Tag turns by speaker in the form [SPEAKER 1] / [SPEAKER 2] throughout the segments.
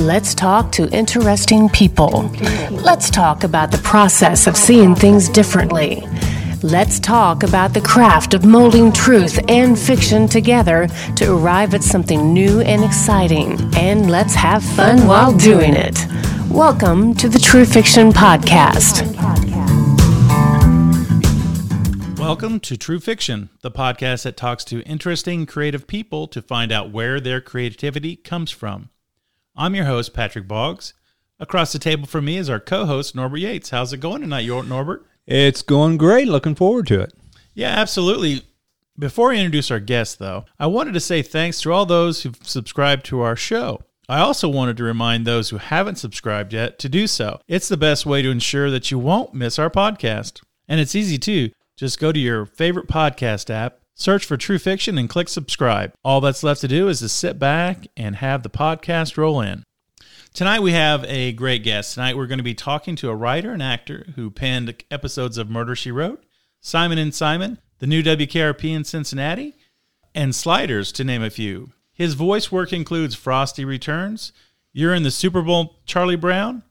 [SPEAKER 1] Let's talk to interesting people. Let's talk about the process of seeing things differently. Let's talk about the craft of molding truth and fiction together to arrive at something new and exciting. And let's have fun while doing it. Welcome to the True Fiction Podcast.
[SPEAKER 2] Welcome to True Fiction, the podcast that talks to interesting, creative people to find out where their creativity comes from. I'm your host, Patrick Boggs. Across the table from me is our co host, Norbert Yates. How's it going tonight, Norbert?
[SPEAKER 3] It's going great. Looking forward to it.
[SPEAKER 2] Yeah, absolutely. Before I introduce our guest, though, I wanted to say thanks to all those who've subscribed to our show. I also wanted to remind those who haven't subscribed yet to do so. It's the best way to ensure that you won't miss our podcast. And it's easy too. Just go to your favorite podcast app, search for True Fiction, and click subscribe. All that's left to do is to sit back and have the podcast roll in. Tonight we have a great guest. Tonight we're going to be talking to a writer and actor who penned episodes of Murder She Wrote, Simon and Simon, the new WKRP in Cincinnati, and Sliders, to name a few. His voice work includes Frosty Returns, You're in the Super Bowl, Charlie Brown,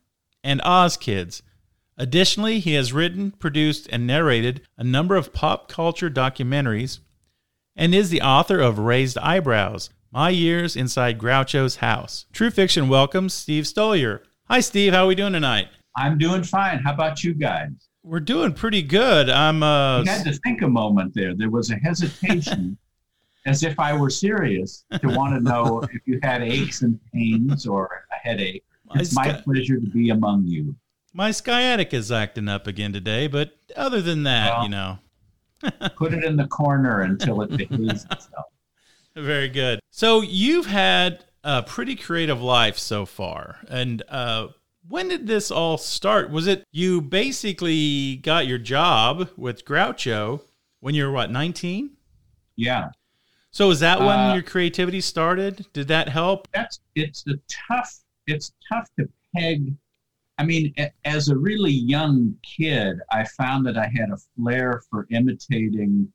[SPEAKER 2] and Oz Kids. Additionally, he has written, produced, and narrated a number of pop culture documentaries and is the author of Raised Eyebrows, my Years Inside Groucho's House. True Fiction welcomes Steve Stoliar. Hi, Steve. How are we doing tonight?
[SPEAKER 4] I'm doing fine. How about you guys?
[SPEAKER 2] We're doing pretty good. I'm. Uh,
[SPEAKER 4] you had to think a moment there. There was a hesitation, as if I were serious, to want to know if you had aches and pains or a headache. It's my, my pleasure to be among you.
[SPEAKER 2] My sciatic is acting up again today, but other than that, well, you know.
[SPEAKER 4] Put it in the corner until it behaves itself.
[SPEAKER 2] Very good. So you've had a pretty creative life so far, and uh, when did this all start? Was it you basically got your job with Groucho when you were what, 19?
[SPEAKER 4] Yeah.
[SPEAKER 2] So is that when uh, your creativity started? Did that help?
[SPEAKER 4] That's it's a tough it's tough to peg. I mean, as a really young kid, I found that I had a flair for imitating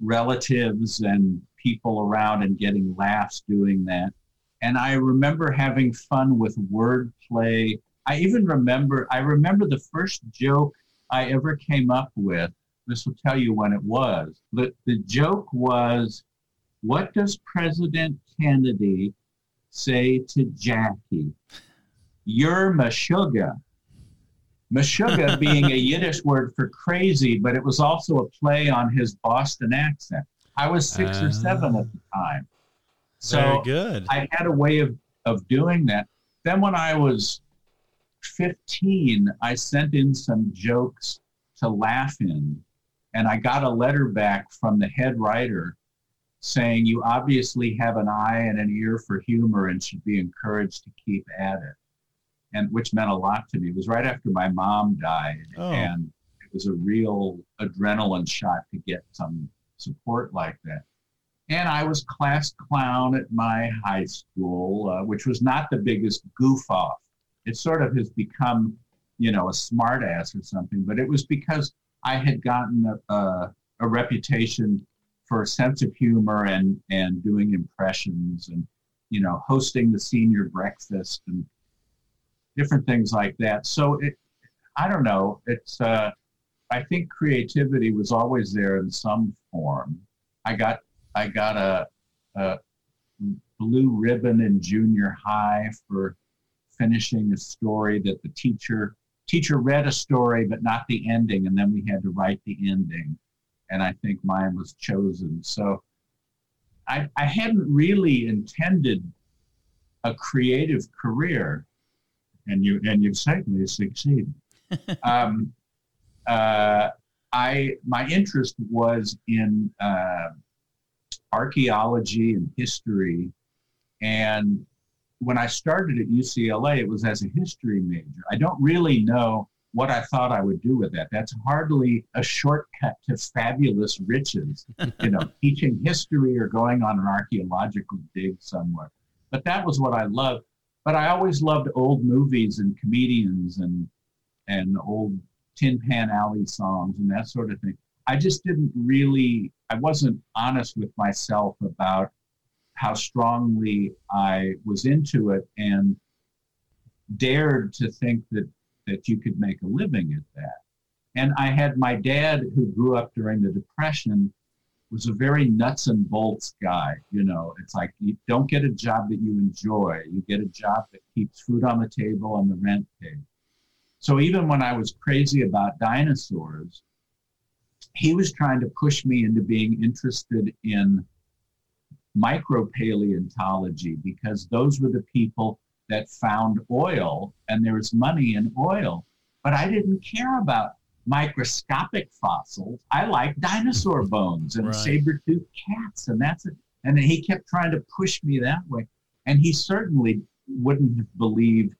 [SPEAKER 4] relatives and people around and getting laughs doing that. And I remember having fun with wordplay. I even remember, I remember the first joke I ever came up with. This will tell you when it was. The, the joke was, What does President Kennedy say to Jackie? You're Meshuggah. Meshuggah being a Yiddish word for crazy, but it was also a play on his Boston accent. I was six uh, or seven at the time.
[SPEAKER 2] So very good.
[SPEAKER 4] I had a way of, of doing that. Then when I was 15, I sent in some jokes to Laugh-In. And I got a letter back from the head writer saying, You obviously have an eye and an ear for humor and should be encouraged to keep at it. And which meant a lot to me. It was right after my mom died. Oh. And it was a real adrenaline shot to get some support like that. And I was class clown at my high school, uh, which was not the biggest goof off. It sort of has become, you know, a smartass or something, but it was because I had gotten a, a, a reputation for a sense of humor and, and doing impressions and, you know, hosting the senior breakfast and different things like that. So it, I don't know. It's, uh, I think creativity was always there in some form. I got I got a, a blue ribbon in junior high for finishing a story that the teacher teacher read a story but not the ending and then we had to write the ending and i think mine was chosen so i, I hadn't really intended a creative career and you and you've certainly succeeded um, uh, I my interest was in uh, archaeology and history, and when I started at UCLA, it was as a history major. I don't really know what I thought I would do with that. That's hardly a shortcut to fabulous riches, you know, teaching history or going on an archaeological dig somewhere. But that was what I loved. But I always loved old movies and comedians and and old Tin Pan Alley songs and that sort of thing. I just didn't really, I wasn't honest with myself about how strongly I was into it. And dared to think that that you could make a living at that. And I had my dad, who grew up during the Depression, was a very nuts and bolts guy. You know, it's like you don't get a job that you enjoy, you get a job that keeps food on the table and the rent paid. So even when I was crazy about dinosaurs, he was trying to push me into being interested in micropaleontology because those were the people that found oil and there was money in oil. But I didn't care about microscopic fossils. I like dinosaur bones and right. saber-toothed cats, and that's it. And he kept trying to push me that way. And he certainly wouldn't have believed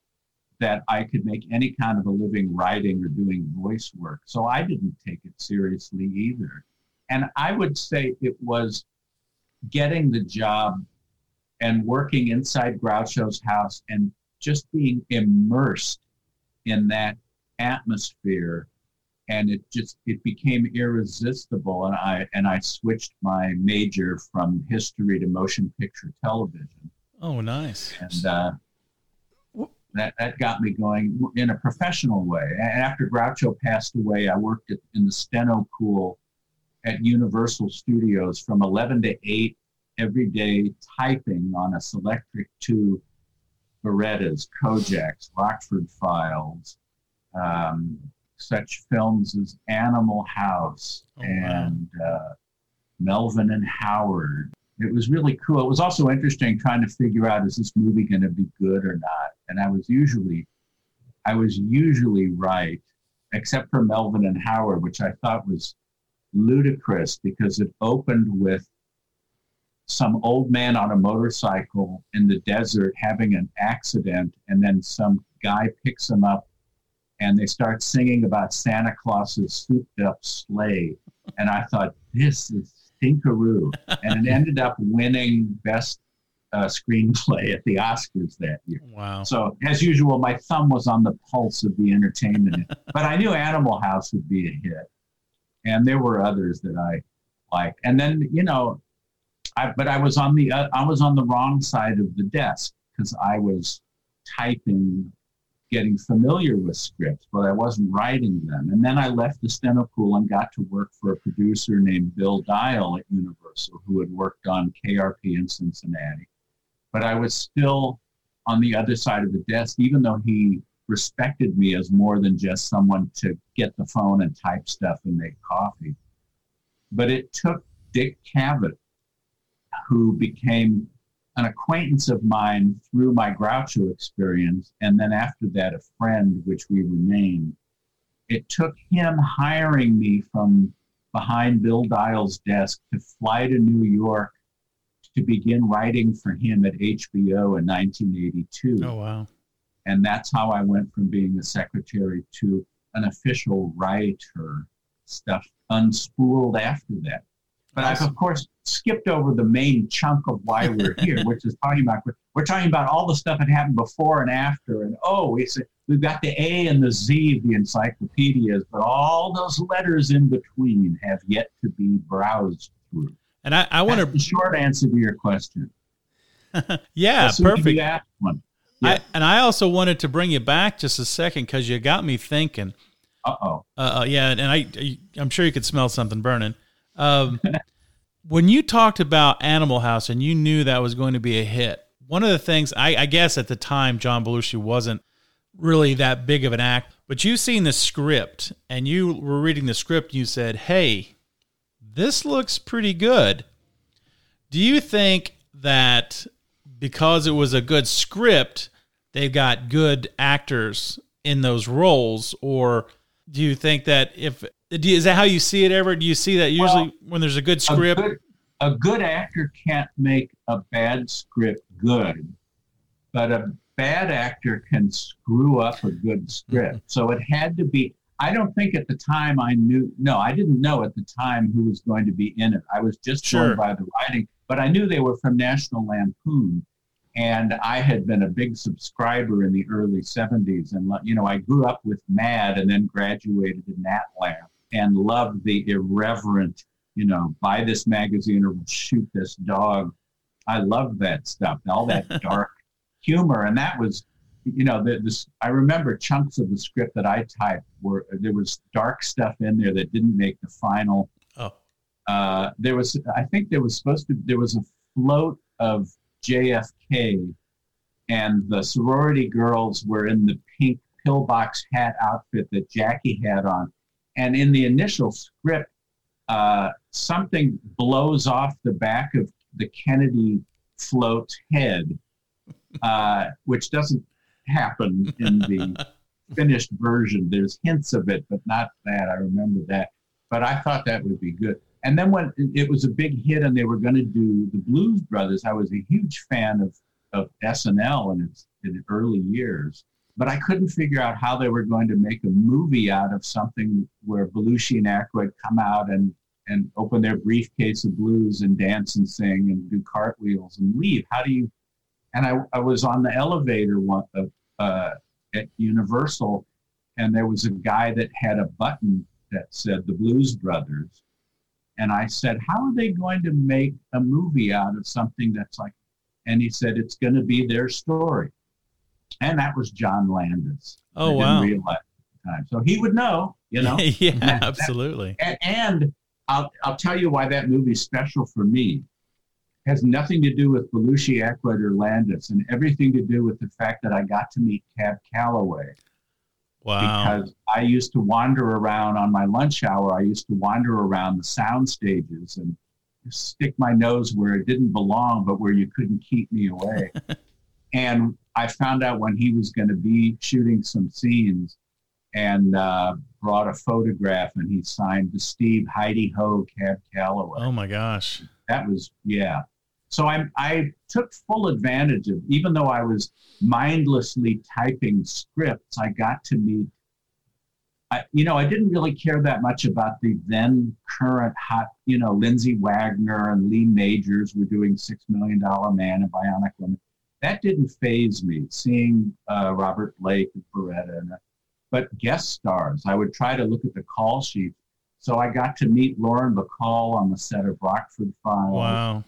[SPEAKER 4] that I could make any kind of a living writing or doing voice work. So I didn't take it seriously either. And I would say it was getting the job and working inside Groucho's house and just being immersed in that atmosphere and it just it became irresistible and i and i switched my major from history to motion picture television.
[SPEAKER 2] Oh nice.
[SPEAKER 4] And uh, that that got me going in a professional way. And after groucho passed away i worked at, in the steno pool at universal studios from 11 to 8 every day typing on a Selectric 2 Barettas, Kojaks, Rockford Files, um, such films as Animal House oh, and wow. uh, Melvin and Howard. It was really cool. It was also interesting trying to figure out is this movie going to be good or not. And I was usually, I was usually right, except for Melvin and Howard, which I thought was ludicrous because it opened with some old man on a motorcycle in the desert having an accident, and then some guy picks him up and they start singing about Santa Claus's souped up sleigh. And I thought, this is stinkeroo. and it ended up winning Best uh, Screenplay at the Oscars that year.
[SPEAKER 2] Wow.
[SPEAKER 4] So, as usual, my thumb was on the pulse of the entertainment. but I knew Animal House would be a hit. And there were others that I liked. And then, you know, I, but I was on the uh, I was on the wrong side of the desk because I was typing, getting familiar with scripts, but I wasn't writing them. And then I left the steno pool and got to work for a producer named Bill Dial at Universal, who had worked on KRP in Cincinnati. But I was still on the other side of the desk, even though he respected me as more than just someone to get the phone and type stuff and make coffee. But it took Dick Cavett who became an acquaintance of mine through my Groucho experience, and then after that, a friend, which we remained. It took him hiring me from behind Bill Dial's desk to fly to New York to begin writing for him at HBO in 1982.
[SPEAKER 2] Oh, wow.
[SPEAKER 4] And that's how I went from being a secretary to an official writer, stuff unspooled after that. But I've, of course, skipped over the main chunk of why we're here, which is talking about we're talking about all the stuff that happened before and after, and oh, we we've got the A and the Z of the encyclopedias, but all those letters in between have yet to be browsed through.
[SPEAKER 2] And I, I want
[SPEAKER 4] to short answer to your question.
[SPEAKER 2] yeah, perfect.
[SPEAKER 4] one.
[SPEAKER 2] Yeah. I, and I also wanted to bring you back just a second because you got me thinking.
[SPEAKER 4] Uh-oh.
[SPEAKER 2] Uh Yeah, and I, I'm sure you could smell something burning. Um, when you talked about Animal House and you knew that was going to be a hit, one of the things I, I guess at the time John Belushi wasn't really that big of an act, but you've seen the script and you were reading the script. And You said, "Hey, this looks pretty good." Do you think that because it was a good script, they've got good actors in those roles, or do you think that if is that how you see it ever? Do you see that usually well, when there's a good script?
[SPEAKER 4] A good, a good actor can't make a bad script good, but a bad actor can screw up a good script. Mm-hmm. So it had to be. I don't think at the time I knew. No, I didn't know at the time who was going to be in it. I was just sure. by the writing, but I knew they were from National Lampoon, and I had been a big subscriber in the early '70s. And you know, I grew up with Mad, and then graduated in Natlamp and loved the irreverent, you know, buy this magazine or shoot this dog. I loved that stuff, all that dark humor. And that was you know, the, this, I remember chunks of the script that I typed were there was dark stuff in there that didn't make the final.
[SPEAKER 2] Oh.
[SPEAKER 4] Uh, there was, I think there was supposed to, there was a float of JFK, and the sorority girls were in the pink pillbox hat outfit that Jackie had on, and in the initial script, uh, something blows off the back of the Kennedy float head, uh, which doesn't happen in the finished version. There's hints of it, but not that. I remember that. But I thought that would be good. And then when it was a big hit and they were going to do the Blues Brothers, I was a huge fan of, of SNL in its, in its early years. But I couldn't figure out how they were going to make a movie out of something where Belushi and Aykroyd come out and, and open their briefcase of blues and dance and sing and do cartwheels and leave. How do you? And I, I was on the elevator one, uh, uh, at Universal, and there was a guy that had a button that said the Blues Brothers. And I said, How are they going to make a movie out of something that's like, and he said, It's going to be their story. And that was John Landis.
[SPEAKER 2] Oh, wow.
[SPEAKER 4] Time. So he would know, you know.
[SPEAKER 2] yeah, that, absolutely.
[SPEAKER 4] That, and, and I'll, I'll tell you why that movie's special for me has nothing to do with Belushi, Aykroyd, or Landis, and everything to do with the fact that I got to meet Cab Calloway.
[SPEAKER 2] Wow.
[SPEAKER 4] Because I used to wander around on my lunch hour, I used to wander around the sound stages and stick my nose where it didn't belong, but where you couldn't keep me away. and I found out when he was going to be shooting some scenes and uh, brought a photograph and he signed to Steve Hi-De-Ho Cab Calloway.
[SPEAKER 2] Oh my gosh.
[SPEAKER 4] That was, yeah. So I, I took full advantage of, even though I was mindlessly typing scripts, I got to meet, I, you know, I didn't really care that much about the then current hot, you know, Lindsay Wagner and Lee Majors were doing Six Million Dollar Man and Bionic Woman. That didn't phase me, seeing uh, Robert Blake and Baretta. And, but guest stars, I would try to look at the call sheet. So I got to meet Lauren Bacall on the set of Rockford Files.
[SPEAKER 2] Wow.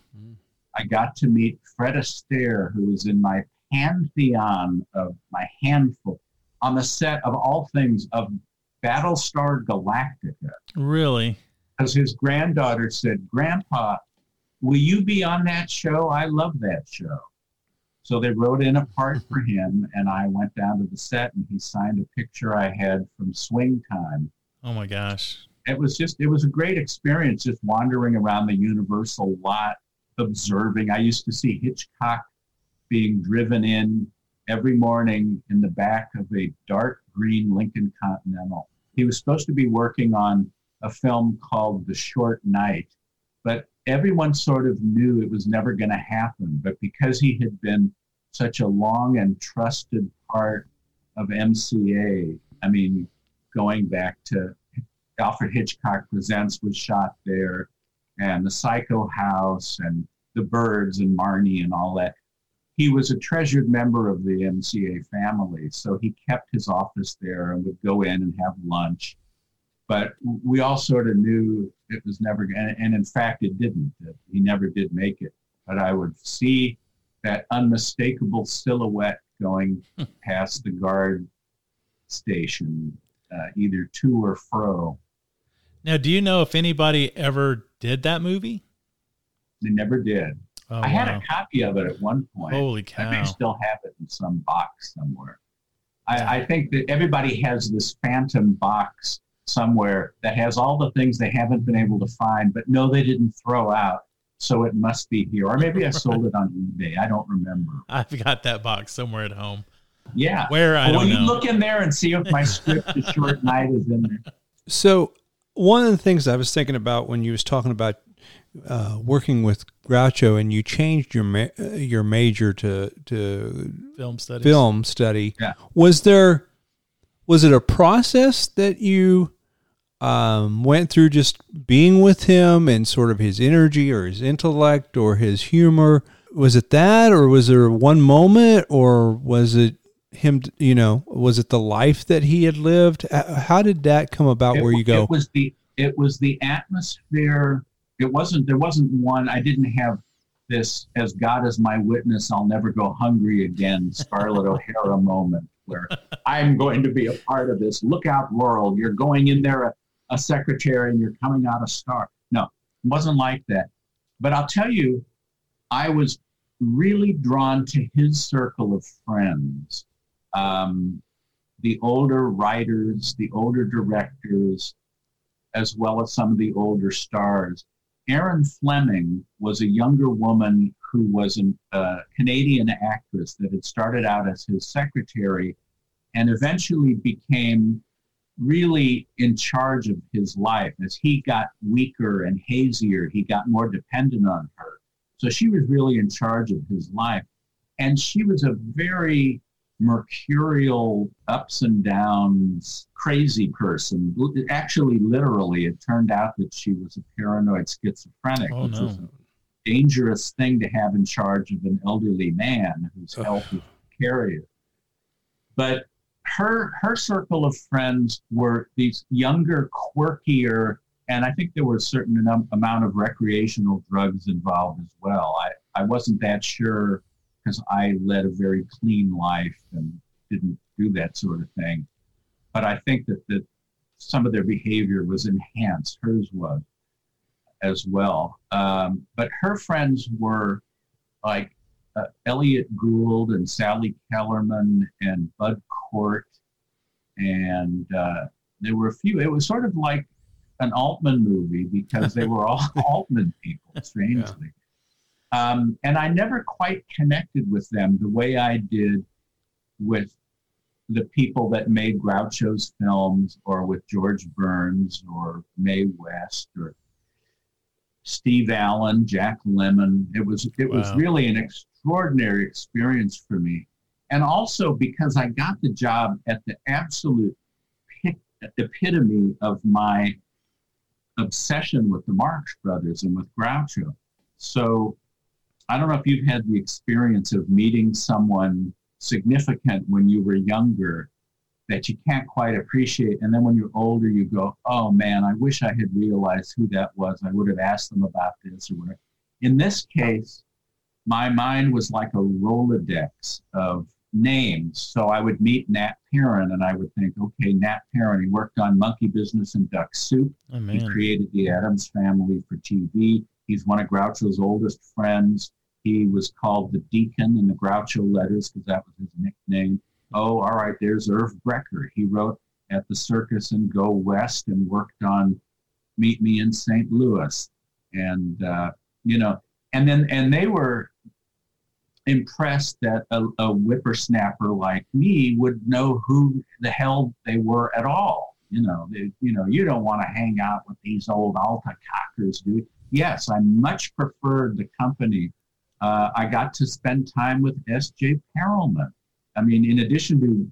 [SPEAKER 4] I got to meet Fred Astaire, who was in my pantheon of my handful on the set of all things of Battlestar Galactica.
[SPEAKER 2] Really?
[SPEAKER 4] Because his granddaughter said, Grandpa, will you be on that show? I love that show. So they wrote in a part for him, and I went down to the set, and he signed a picture I had from Swing Time.
[SPEAKER 2] Oh my gosh!
[SPEAKER 4] It was just, it was a great experience, just wandering around the Universal lot, observing. I used to see Hitchcock being driven in every morning in the back of a dark green Lincoln Continental. He was supposed to be working on a film called The Short Night, but everyone sort of knew it was never going to happen. But because he had been such a long and trusted part of MCA, I mean, going back to Alfred Hitchcock Presents was shot there, and the Psycho House, and the Birds, and Marnie, and all that. He was a treasured member of the MCA family, so he kept his office there and would go in and have lunch. But we all sort of knew it was never and, and in fact it didn't. He never did make it. But i would see that unmistakable silhouette going hmm. past the guard station uh, either to or fro.
[SPEAKER 2] Now do you know if anybody ever did that movie?
[SPEAKER 4] They never did. Oh, i had a copy of it at one point.
[SPEAKER 2] Holy cow
[SPEAKER 4] i may still have it in some box somewhere. I, I think that everybody has this phantom box somewhere that has all the things they haven't been able to find, but no, they didn't throw out. So it must be here. Or maybe I sold it on eBay. I don't remember.
[SPEAKER 2] I've got that box somewhere at home.
[SPEAKER 4] Yeah.
[SPEAKER 2] Where I
[SPEAKER 4] well,
[SPEAKER 2] don't
[SPEAKER 4] you
[SPEAKER 2] know.
[SPEAKER 4] look in there and see if my script The Short Night is in there.
[SPEAKER 3] So one of the things I was thinking about when you was talking about uh, working with Groucho and you changed your ma- your major to to
[SPEAKER 2] film studies.
[SPEAKER 3] Film study.
[SPEAKER 4] Yeah.
[SPEAKER 3] Was there was it a process that you um, went through just being with him and sort of his energy or his intellect or his humor? Was it that, or was there one moment, or was it him? You know, was it the life that he had lived? How did that come about?
[SPEAKER 4] It,
[SPEAKER 3] where you go?
[SPEAKER 4] It was the it was the atmosphere. It wasn't there wasn't one. I didn't have this, as God is my witness, I'll never go hungry again, Scarlett O'Hara moment where I'm going to be a part of this lookout world. You're going in there a, secretary and you're coming out a star. No, it wasn't like that. But I'll tell you, I was really drawn to his circle of friends. Um, the older writers, the older directors, as well as some of the older stars. Erin Fleming was a younger woman who was a uh, Canadian actress that had started out as his secretary and eventually became really in charge of his life. As he got weaker and hazier, he got more dependent on her. So she was really in charge of his life. And she was a very mercurial, ups and downs, crazy person. Actually, literally, it turned out that she was a paranoid schizophrenic, oh, which no. was a dangerous thing to have in charge of an elderly man whose health was precarious. But her her circle of friends were these younger, quirkier, and I think there was a certain amount of recreational drugs involved as well. I, I wasn't that sure because I led a very clean life and didn't do that sort of thing. But I think that, that some of their behavior was enhanced, hers was as well. Um, but her friends were like uh, Elliott Gould and Sally Kellerman and Bud Cort. And uh, there were a few, it was sort of like an Altman movie because they were all Altman people, strangely. Um, and I never quite connected with them the way I did with the people that made Groucho's films or with George Burns or Mae West or Steve Allen, Jack Lemmon. It was it wow. was really an extraordinary experience for me. And also because I got the job at the absolute epitome of my obsession with the Marx Brothers and with Groucho. So I don't know if you've had the experience of meeting someone significant when you were younger that you can't quite appreciate. And then when you're older, you go, oh man, I wish I had realized who that was. I would have asked them about this or whatever. In this case, my mind was like a Rolodex of names. So I would meet Nat Perrin and I would think, okay, Nat Perrin, he worked on Monkey Business and Duck Soup. Oh, he created the Addams family for TV. He's one of Groucho's oldest friends. He was called the Deacon in the Groucho letters because that was his nickname. Oh, all right, there's Irv Brecher. He wrote at the circus and Go West and worked on Meet Me in St. Louis. And, uh, you know, and then, and they were impressed that a, a whippersnapper like me would know who the hell they were at all. You know, they, you know, you don't want to hang out with these old Alta cockers, do you? Yes, I much preferred the company uh, I got to spend time with S.J. Perelman. I mean, in addition to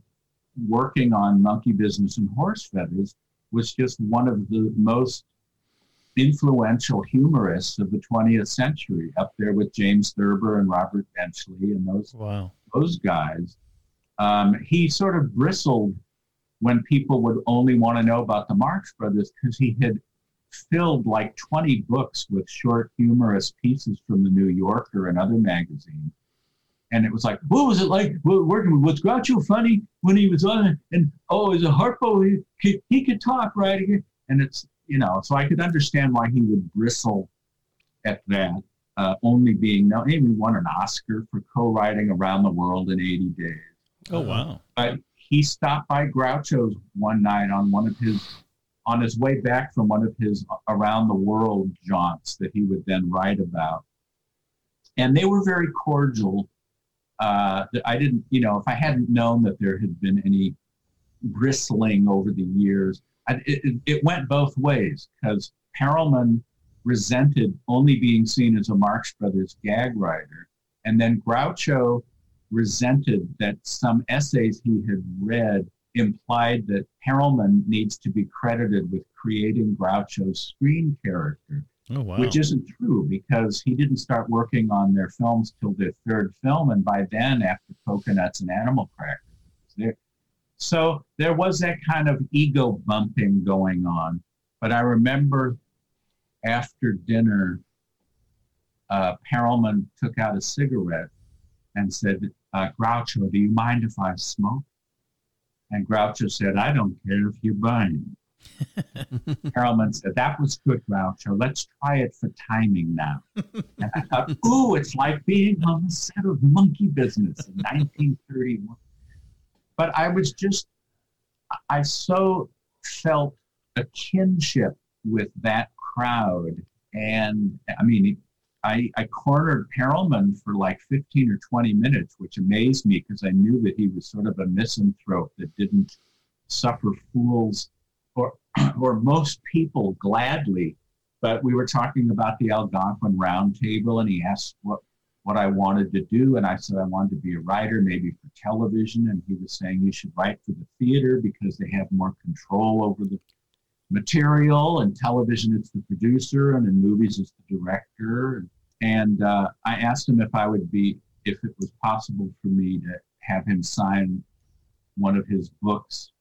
[SPEAKER 4] working on Monkey Business and Horse Feathers, was just one of the most influential humorists of the 20th century, up there with James Thurber and Robert Benchley and those wow. those guys. Um, he sort of bristled when people would only want to know about the Marx Brothers because he had filled like 20 books with short humorous pieces from the New Yorker and other magazines. And it was like, what was it like working with was Groucho funny when he was on it? And oh, is a Harpo, he, he, he could talk right again. And it's, you know, so I could understand why he would bristle at that, uh, only being, now, he won an Oscar for co-writing Around the World in 80 Days.
[SPEAKER 2] Oh, wow.
[SPEAKER 4] But he stopped by Groucho's one night on one of his on his way back from one of his around the world jaunts that he would then write about. And they were very cordial. Uh, I didn't, you know, if I hadn't known that there had been any bristling over the years, I, it, it went both ways because Perelman resented only being seen as a Marx Brothers gag writer. And then Groucho resented that some essays he had read implied that Perelman needs to be credited with creating Groucho's screen character, oh, wow. which isn't true because he didn't start working on their films till their third film, and by then, after Cocoanuts and Animal Crackers, there. So there was that kind of ego bumping going on. But I remember after dinner, uh, Perelman took out a cigarette and said, uh, Groucho, do you mind if I smoke? And Groucho said, I don't care if you burn. Perelman said, That was good, Groucho. Let's try it for timing now. And I thought, Ooh, it's like being on the set of Monkey Business in 1931. But I was just, I so felt a kinship with that crowd. And I mean, I, I cornered Perelman for like 15 or 20 minutes, which amazed me because I knew that he was sort of a misanthrope that didn't suffer fools or, or most people gladly. But we were talking about the Algonquin Roundtable, and he asked what, what I wanted to do. And I said I wanted to be a writer, maybe for television. And he was saying you should write for the theater because they have more control over the material. And television, it's the producer, and in movies, it's the director. And uh, I asked him if I would be, if it was possible for me to have him sign one of his books.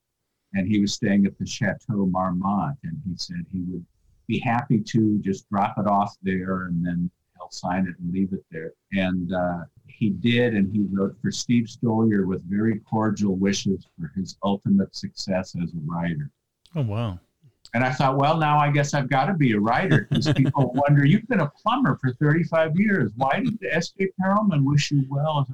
[SPEAKER 4] And he was staying at the Chateau Marmont, and he said he would be happy to just drop it off there and then he'll sign it and leave it there. And uh, he did, and he wrote for Steve Stoliar with very cordial wishes for his ultimate success as a writer.
[SPEAKER 2] Oh, wow.
[SPEAKER 4] And I thought, well, now I guess I've got to be a writer because people wonder, you've been a plumber for 35 years. Why did S.J. Perelman wish you well?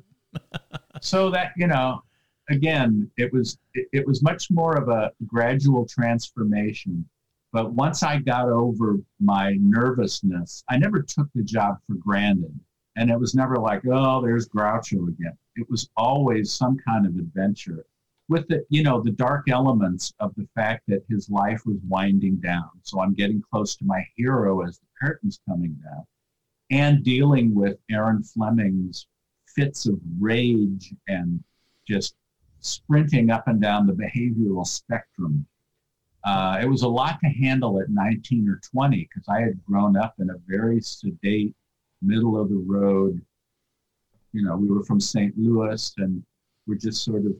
[SPEAKER 4] so that, you know, again, it was, it, it was much more of a gradual transformation. But once I got over my nervousness, I never took the job for granted. And it was never like, oh, there's Groucho again. It was always some kind of adventure with the you know the dark elements of the fact that his life was winding down so i'm getting close to my hero as the curtain's coming down and dealing with Erin Fleming's fits of rage and just sprinting up and down the behavioral spectrum uh, it was a lot to handle at 19 or 20 because i had grown up in a very sedate middle of the road. You know we were from st louis and we're just sort of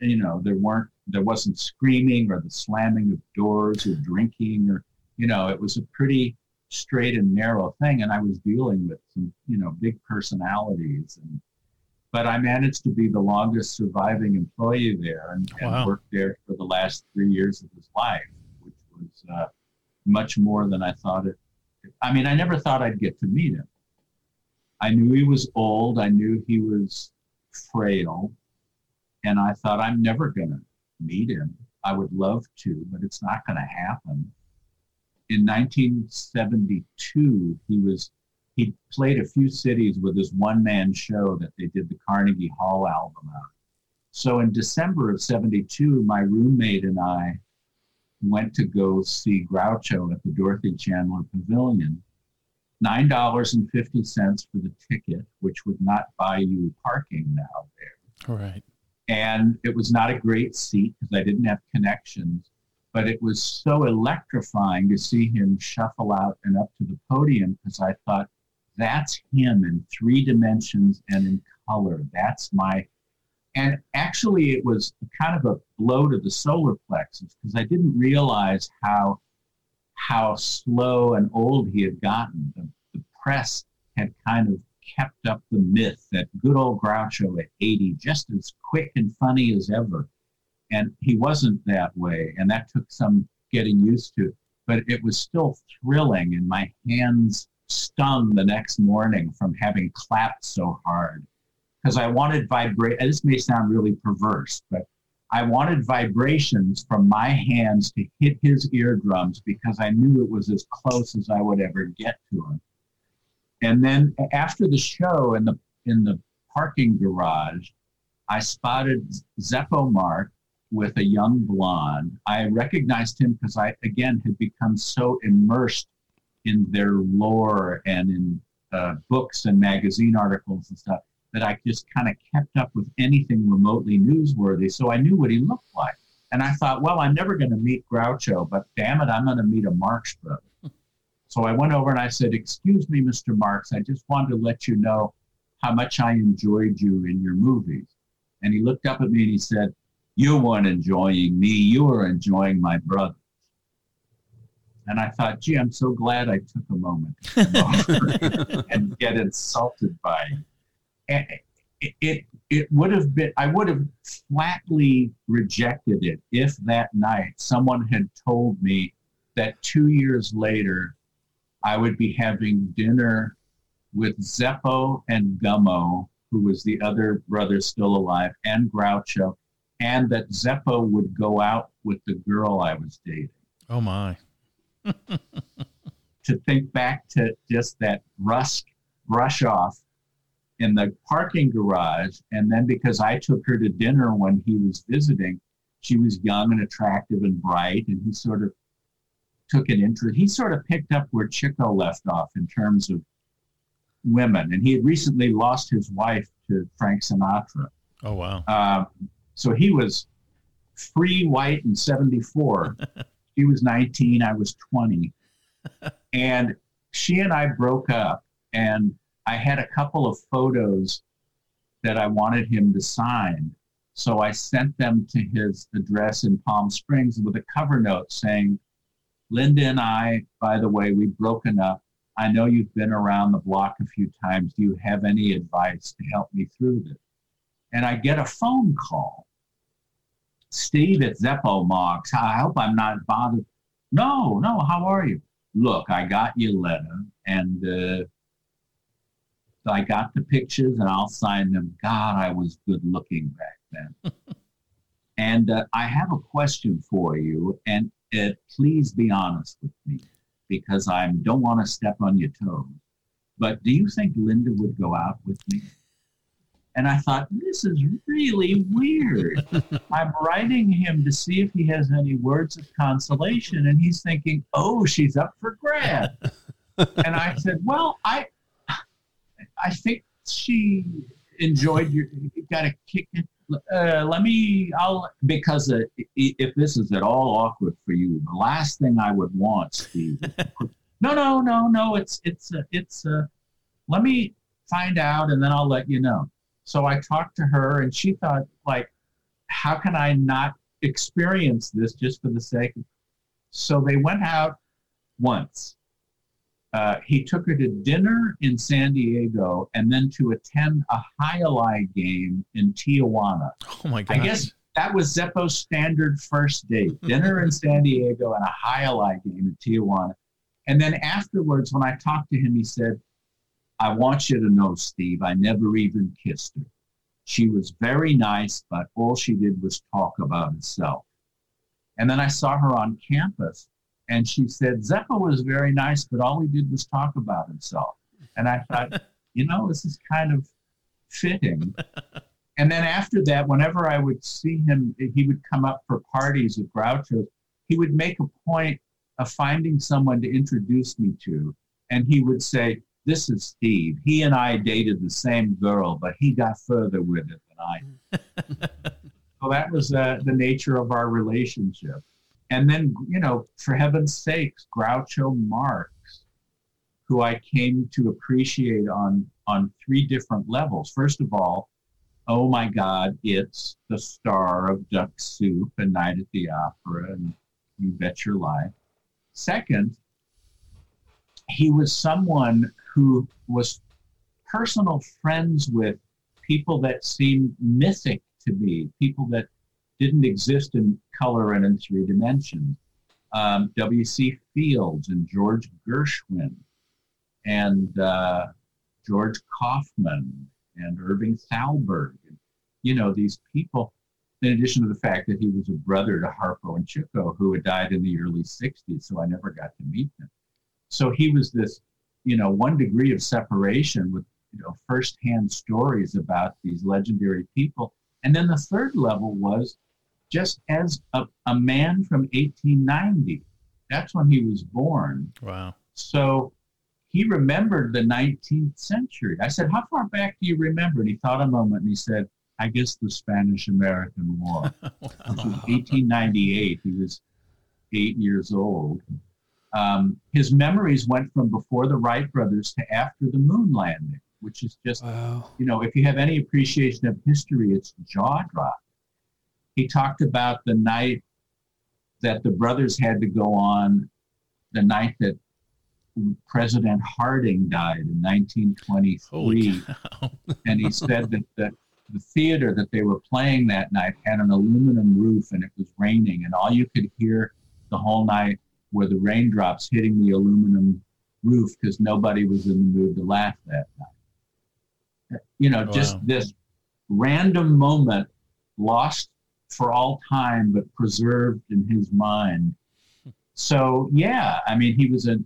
[SPEAKER 4] you know there weren't there wasn't screaming or the slamming of doors or drinking or you know it was a pretty straight and narrow thing. And i was dealing with some you know big personalities and but i managed to be the longest surviving employee there and, and
[SPEAKER 2] Wow.
[SPEAKER 4] worked there for the last three years of his life which was uh, much more than i thought it i mean i never thought i'd get to meet him i knew he was old i knew he was frail and I thought, I'm never going to meet him. I would love to, but it's not going to happen. In 1972, he was he played a few cities with his one man show that they did the Carnegie Hall album out. So in December of 72, my roommate and I went to go see Groucho at the Dorothy Chandler Pavilion. $9.50 for the ticket, which would not buy you parking now there
[SPEAKER 2] All right.
[SPEAKER 4] and it was not a great seat because I didn't have connections. But it was so electrifying to see him shuffle out and up to the podium because I thought that's him in three dimensions and in color. That's my. And actually, it was kind of a blow to the solar plexus because I didn't realize how how slow and old he had gotten. The, the press had kind of kept up the myth that good old Groucho at 80, just as quick and funny as ever. And he wasn't that way. And that took some getting used to. But it was still thrilling, and my hands stung the next morning from having clapped so hard. Because I wanted vibrate. This may sound really perverse, but I wanted vibrations from my hands to hit his eardrums because I knew it was as close as I would ever get to him. And then after the show in the in the parking garage, I spotted Zeppo Marx with a young blonde. I recognized him because I again had become so immersed in their lore and in uh, books and magazine articles and stuff that I just kind of kept up with anything remotely newsworthy. So I knew what he looked like. And I thought, well, I'm never going to meet Groucho, but damn it, I'm going to meet a Marx brother. So I went over and I said, Excuse me, Mr. Marx, I just wanted to let you know how much I enjoyed you in your movies. And he looked up at me and he said, You weren't enjoying me, you were enjoying my brother. And I thought, gee, I'm so glad I took a moment and get insulted by it. It, it, it would have been, I would have flatly rejected it if that night someone had told me that two years later I would be having dinner with Zeppo and Gummo, who was the other brother still alive, and Groucho, and that Zeppo would go out with the girl I was dating.
[SPEAKER 2] Oh my.
[SPEAKER 4] to think back to just that rusk brush off in the parking garage. And then because I took her to dinner when he was visiting, she was young and attractive and bright. And he sort of took an interest. He sort of picked up where Chico left off in terms of women. And he had recently lost his wife to Frank Sinatra.
[SPEAKER 2] Oh, wow.
[SPEAKER 4] Uh, so he was free, white, and 74. she was 19, I was 20. and she and I broke up, and I had a couple of photos that I wanted him to sign. So I sent them to his address in Palm Springs with a cover note saying, Linda and I, by the way, we've broken up. I know you've been around the block a few times. Do you have any advice to help me through this? And I get a phone call. Steve at Zeppo Marx. I hope I'm not bothered. No, no, how are you? Look, I got your letter and uh, I got the pictures and I'll sign them. God, I was good looking back then. and uh, I have a question for you. And uh, please be honest with me because I don't want to step on your toes. But do you think Linda would go out with me? And I thought, this is really weird. I'm writing him to see if he has any words of consolation. And he's thinking, oh, she's up for grad. and I said, well, I, I think she enjoyed your, you got to kick it uh, let me, I'll, because uh, if this is at all awkward for you, the last thing I would want, Steve, no, no, no, no, it's, it's, uh, it's, uh, let me find out and then I'll let you know. So I talked to her and she thought, like, how can I not experience this just for the sake of, so they went out once uh, he took her to dinner in San Diego and then to attend a Jai game in Tijuana.
[SPEAKER 2] Oh my God.
[SPEAKER 4] I guess that was Zeppo's standard first date dinner in San Diego and a Jai game in Tijuana. And then afterwards, when I talked to him, he said, I want you to know, Steve, I never even kissed her. She was very nice, but all she did was talk about herself. And then I saw her on campus and she said, Zeppo was very nice, but all he did was talk about himself. And I thought, you know, this is kind of fitting. And then after that, whenever I would see him, he would come up for parties at Groucho. He would make a point of finding someone to introduce me to. And he would say, This is Steve. He and I dated the same girl, but he got further with it than I. so that was uh, the nature of our relationship. And then, you know, for heaven's sakes, Groucho Marx, who I came to appreciate on on three different levels. First of all, oh my God, it's the star of Duck Soup and Night at the Opera and You Bet Your Life. Second, he was someone who was personal friends with people that seemed mythic to me, people that didn't exist in color and in three dimensions. Um, W.C. Fields and George Gershwin and uh, George Kaufman and Irving Thalberg. You know, these people, in addition to the fact that he was a brother to Harpo and Chico, who had died in the early 60s, so I never got to meet them. So he was this, you know, one degree of separation with, you know, firsthand stories about these legendary people. And then the third level was just as a, a man from 1890. That's when he was born.
[SPEAKER 2] Wow.
[SPEAKER 4] So he remembered the 19th century. I said, How far back do you remember? And he thought a moment and he said, I guess the Spanish American War. wow. 1898. He was eight years old. Um, his memories went from before the Wright brothers to after the moon landing, which is just, wow. you know, if you have any appreciation of history, it's jaw dropping he talked about the night that the brothers had to go on the night that President Harding died in 1923. and he said that the, the theater that they were playing that night had an aluminum roof and it was raining, and all you could hear the whole night were the raindrops hitting the aluminum roof because nobody was in the mood to laugh that night. You know, wow. just this random moment lost for all time, but preserved in his mind. So, yeah, I mean, he was a,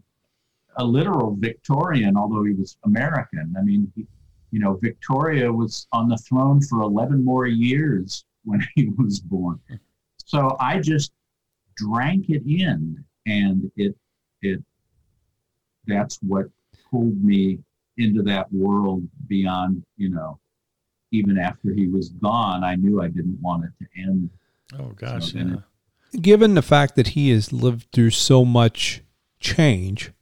[SPEAKER 4] a literal Victorian, although he was American. I mean, he, you know, Victoria was on the throne for 11 more years when he was born. So I just drank it in, and it, it, that's what pulled me into that world beyond, you know, even after he was gone, I knew I didn't want it to end.
[SPEAKER 2] Oh gosh, so yeah.
[SPEAKER 3] Given the fact that he has lived through so much change,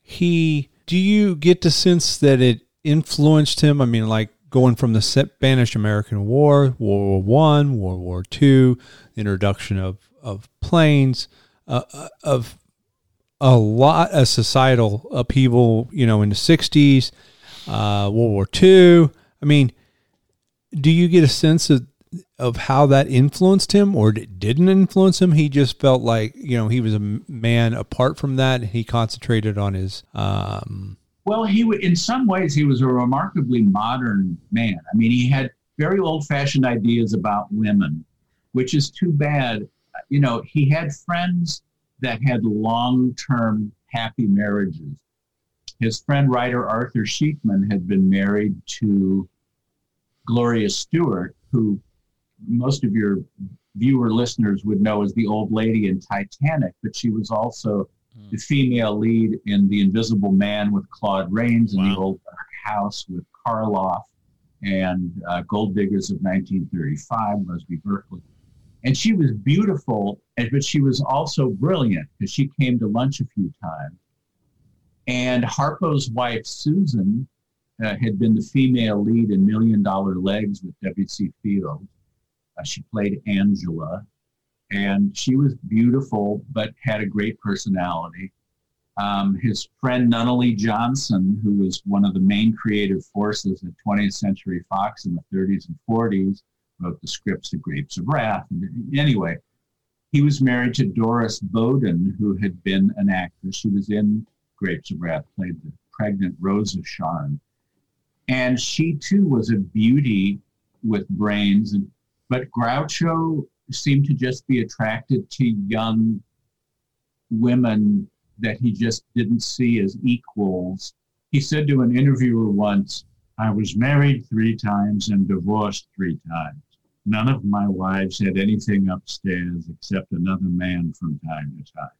[SPEAKER 3] he do you get the sense that it influenced him? I mean, like going from the Spanish American War, World War One, World War Two, introduction of of planes, uh, uh, of a lot of societal upheaval, you know, in the '60s, uh, World War II. I mean, do you get a sense of of how that influenced him or it didn't influence him he just felt like you know he was a man apart from that he concentrated on his um
[SPEAKER 4] well he in some ways he was a remarkably modern man i mean he had very old fashioned ideas about women which is too bad you know he had friends that had long term happy marriages his friend writer arthur sheekman had been married to Gloria Stuart, who most of your viewer listeners would know as the old lady in Titanic, but she was also mm. the female lead in The Invisible Man with Claude Rains wow. and The Old Dark House with Karloff and uh, Gold Diggers of 1935, Busby Berkeley. And she was beautiful, but she was also brilliant because she came to lunch a few times. And Harpo's wife, Susan, uh, had been the female lead in Million Dollar Legs with W.C. Fields. Uh, she played Angela, and she was beautiful but had a great personality. Um, his friend Nunnally Johnson, who was one of the main creative forces at 20th Century Fox in the 30s and 40s, wrote the scripts to Grapes of Wrath. Anyway, he was married to Dorris Bowdon, who had been an actress. She was in Grapes of Wrath, played the pregnant Rosasharn. And she too was a beauty with brains. And, but Groucho seemed to just be attracted to young women that he just didn't see as equals. He said to an interviewer once, I was married three times and divorced three times. None of my wives had anything upstairs except another man from time to time.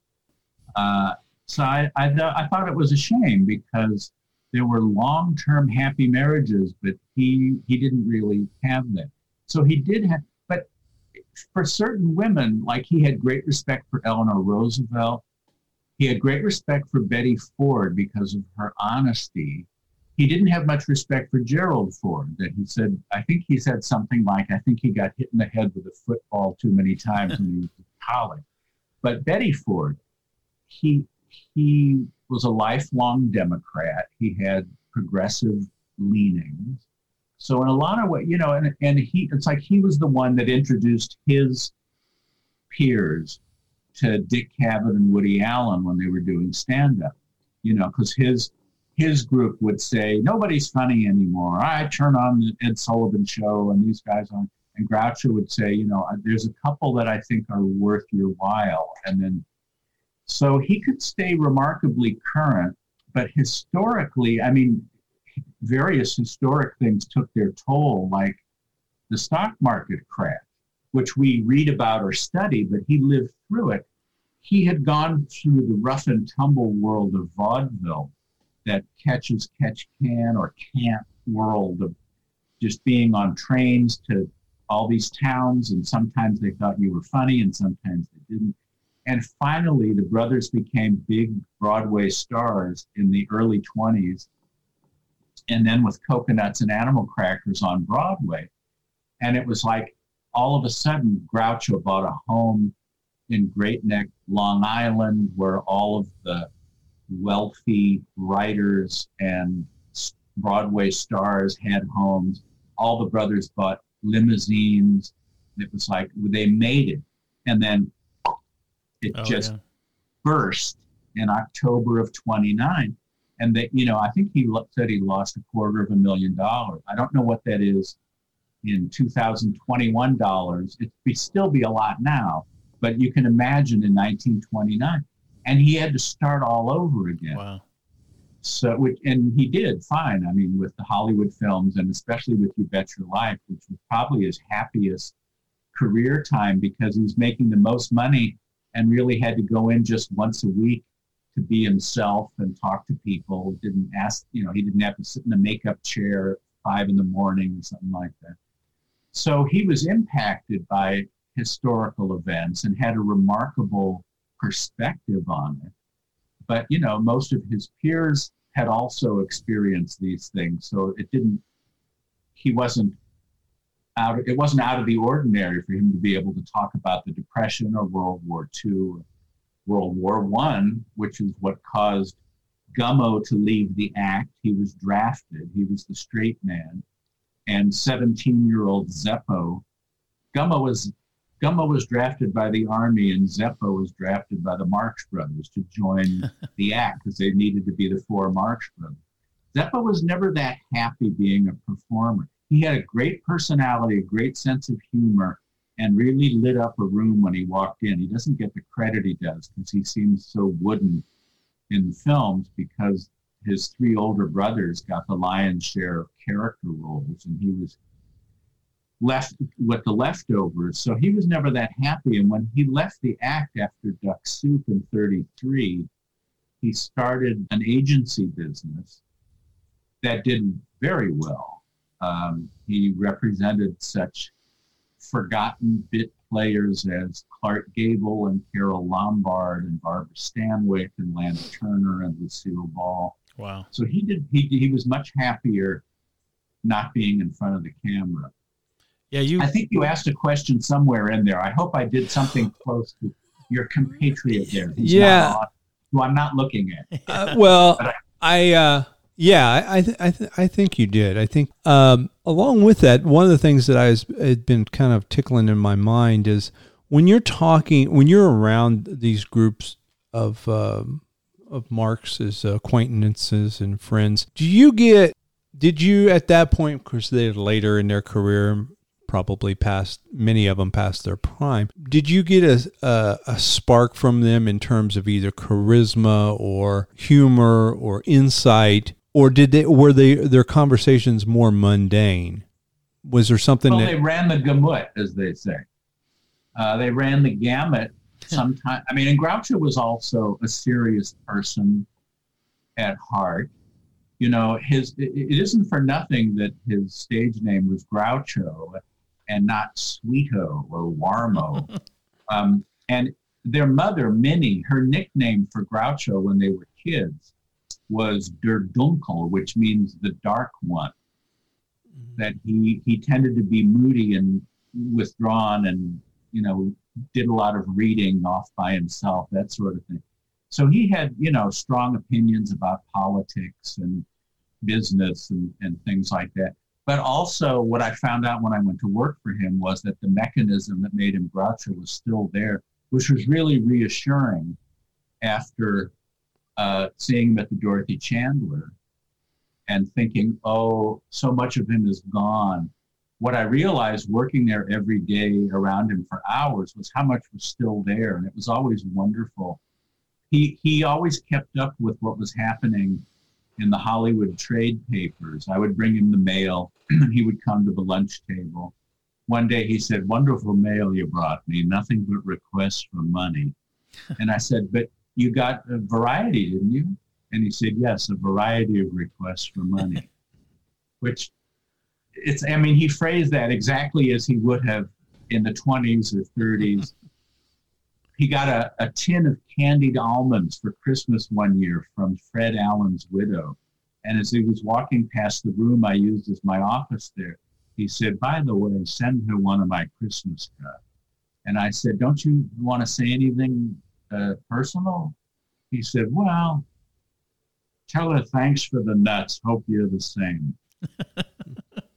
[SPEAKER 4] Uh, so I, I, th- I thought it was a shame because there were long-term happy marriages, but he he didn't really have that. So he did have, but for certain women, like he had great respect for Eleanor Roosevelt. He had great respect for Betty Ford because of her honesty. He didn't have much respect for Gerald Ford. That he said, I think he said something like, "I think he got hit in the head with a football too many times when he was in college." But Betty Ford, he he was a lifelong Democrat. He had progressive leanings. So in a lot of ways, you know, and, and he it's like he was the one that introduced his peers to Dick Cavett and Woody Allen when they were doing stand up. You know, because his his group would say, Nobody's funny anymore. I turn on the Ed Sullivan show and these guys on and Groucho would say, you know, uh, there's a couple that I think are worth your while. And then so he could stay remarkably current, but historically, I mean, various historic things took their toll, like the stock market crash, which we read about or study, but he lived through it. He had gone through the rough and tumble world of vaudeville, that catches catch can or can't world of just being on trains to all these towns, and sometimes they thought you were funny and sometimes they didn't. And finally, the brothers became big Broadway stars in the early 20s. And then with Cocoanuts and Animal Crackers on Broadway. And it was like all of a sudden, Groucho bought a home in Great Neck, Long Island, where all of the wealthy writers and Broadway stars had homes. All the brothers bought limousines. It was like they made it. And then it
[SPEAKER 2] Oh,
[SPEAKER 4] just
[SPEAKER 2] yeah.
[SPEAKER 4] burst in October of 29. And that, you know, I think he said he lost a quarter of a million dollars. I don't know what that is in 2021 dollars. It'd be, still be a lot now, but you can imagine in 1929. And he had to start all over again.
[SPEAKER 2] Wow.
[SPEAKER 4] So, which, and he did fine. I mean, with the Hollywood films, and especially with You Bet Your Life, which was probably his happiest career time because he was making the most money and really had to go in just once a week to be himself and talk to people. Didn't ask, you know, he didn't have to sit in a makeup chair at five in the morning or something like that. So he was impacted by historical events and had a remarkable perspective on it. But you know most of his peers had also experienced these things so it didn't he wasn't out it wasn't out of the ordinary for him to be able to talk about the depression or world war ii or world war one which is what caused gummo to leave the act. He was drafted. He was the straight man. And 17 year old zeppo gummo was Gummo was drafted by the army and Zeppo was drafted by the Marx Brothers to join the act because they needed to be the four Marx Brothers. Zeppo was never that happy being a performer. He had a great personality, a great sense of humor, and really lit up a room when he walked in. He doesn't get the credit he does because he seems so wooden in the films because his three older brothers got the lion's share of character roles and he was left with the leftovers. So he was never that happy. And when he left the act after Duck Soup in 33, he started an agency business that did very well. Um, he represented such forgotten bit players as Clark Gable and Carole Lombard and Barbara Stanwyck and Lana Turner and Lucille Ball.
[SPEAKER 2] Wow.
[SPEAKER 4] So he did. He he was much happier not being in front of the camera.
[SPEAKER 2] Yeah, you
[SPEAKER 4] I think you asked a question somewhere in there. I hope I did something close to your compatriot there.
[SPEAKER 3] Yeah.
[SPEAKER 4] on- Who I'm not looking at.
[SPEAKER 3] Uh, well, I uh, yeah, I I, th- I, th- I think you did. I think um, along with that, one of the things that I was had been kind of tickling in my mind is when you're talking, when you're around these groups of um, of Marx's acquaintances and friends, do you get? Did you at that point, because they're later in their career, probably past many of them past their prime. Did you get a, a a spark from them in terms of either charisma or humor or insight, or did they were they their conversations more mundane? Was there something
[SPEAKER 4] Well,
[SPEAKER 3] that
[SPEAKER 4] they ran the gamut, as they say. Uh, they ran the gamut. Sometimes, I mean, and Groucho was also a serious person at heart. You know, his it, it isn't for nothing that his stage name was Groucho and not Sweeto or Warmo. um, and their mother, Minnie, her nickname for Groucho when they were kids was Der Dunkel, which means the dark one. That he he tended to be moody and withdrawn and you know did a lot of reading off by himself that sort of thing. So he had you know strong opinions about politics and business and, and things like that but also what i found out when i went to work for him was that the mechanism that made him groucho was still there which was really reassuring after uh, seeing him at the dorothy chandler and thinking, oh, so much of him is gone. What I realized working there every day around him for hours was how much was still there. And it was always wonderful. He, he always kept up with what was happening in the Hollywood trade papers. I would bring him the mail. he would come to the lunch table. One day he said, Wonderful mail you brought me, nothing but requests for money. and I said, But you got a variety, didn't you? And he said, yes, a variety of requests for money, which it's, I mean, he phrased that exactly as he would have in the 20s or 30s. He got a, a tin of candied almonds for Christmas one year from Fred Allen's widow. And as he was walking past the room I used as my office there, he said, by the way, send her one of my Christmas cards. And I said, Don't you want to say anything uh, personal? He said, Well, tell her thanks for the nuts. Hope you're the same.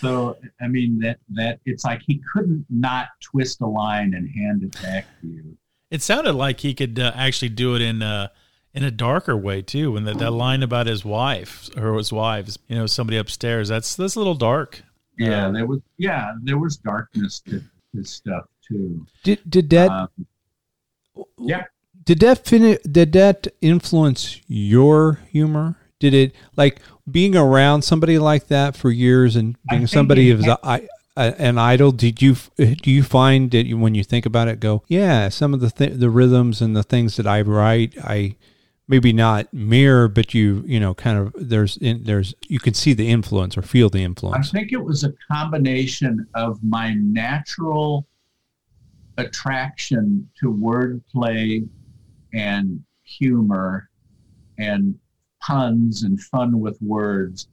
[SPEAKER 4] so, I mean, that, that it's like he couldn't not twist a line and hand it back to you.
[SPEAKER 2] It sounded like he could uh, actually do it in uh, in a darker way too. When that, that line about his wife or his wives, you know, somebody upstairs. That's that's a little dark.
[SPEAKER 4] Yeah,
[SPEAKER 2] Um,
[SPEAKER 4] there was yeah, there was darkness to his stuff too.
[SPEAKER 3] Did did that
[SPEAKER 4] Um, yeah,
[SPEAKER 3] did that fin- did that influence your humor? Did it like being around somebody like that for years and being somebody
[SPEAKER 4] of
[SPEAKER 3] who's
[SPEAKER 4] had-
[SPEAKER 3] a, I, a, an idol? Did you do you find that you, when you think about it, go yeah, some of the th- the rhythms and the things that I write, I maybe not mirror, but you you know kind of there's in, there's you can see the influence or feel the influence.
[SPEAKER 4] I think it was a combination of my natural attraction to wordplay and humor and puns and fun with words.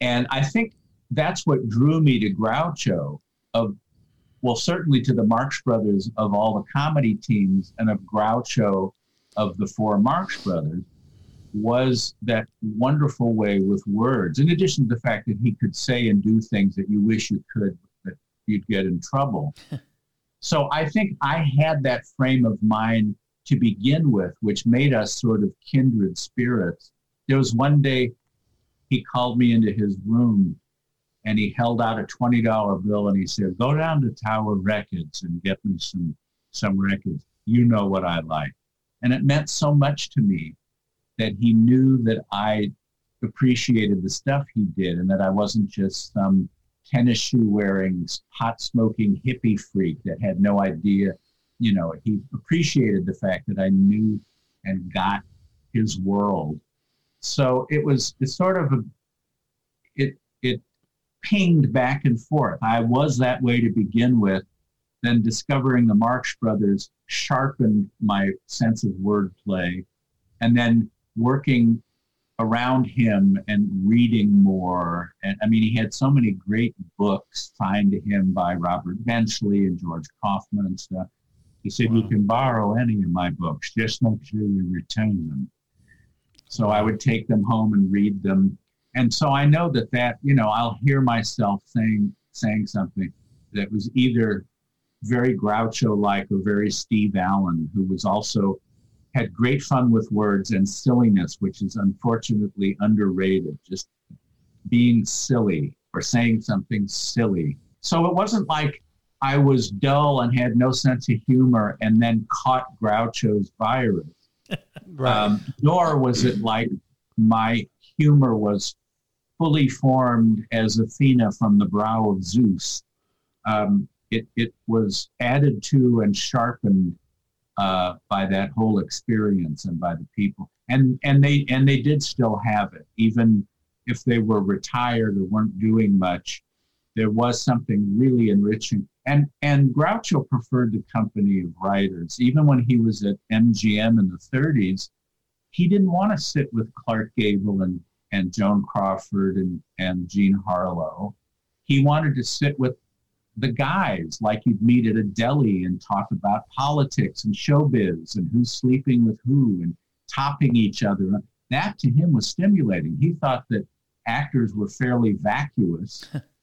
[SPEAKER 4] And I think that's what drew me to Groucho of well, certainly to the Marx Brothers of all the comedy teams and of Groucho of the four Marx Brothers was that wonderful way with words, in addition to the fact that he could say and do things that you wish you could, that you'd get in trouble. so I think I had that frame of mind to begin with, which made us sort of kindred spirits. There was one day he called me into his room and he held out a $20 bill and he said, Go down to Tower Records and get me some, some records. You know what I like. And it meant so much to me that he knew that I appreciated the stuff he did and that I wasn't just some tennis shoe wearing, pot smoking hippie freak that had no idea. You know, he appreciated the fact that I knew and got his world. So it was it's sort of a it it pinged back and forth. I was that way to begin with. Then discovering the Marx Brothers sharpened my sense of wordplay. And then working around him and reading more. And I mean, he had so many great books signed to him by Robert Benchley and George Kaufman and stuff. He said, You can borrow any of my books, just make sure you retain them. So I would take them home and read them. And so I know that that, you know, I'll hear myself saying saying something that was either very Groucho like or very Steve Allen, who was also had great fun with words and silliness, which is unfortunately underrated. Just being silly or saying something silly. So it wasn't like I was dull and had no sense of humor and then caught Groucho's virus. Um, nor was it like my humor was fully formed as Athena from the brow of Zeus. Um, it, it was added to and sharpened uh, by that whole experience and by the people. And, and, they, and they did still have it, even if they were retired or weren't doing much. There was something really enriching. And, and Groucho preferred the company of writers. Even when he was at MGM in the 30s, he didn't want to sit with Clark Gable and, and Joan Crawford and, and Jean Harlow. He wanted to sit with the guys like you'd meet at a deli and talk about politics and showbiz and who's sleeping with who and topping each other. That to him was stimulating. He thought that actors were fairly vacuous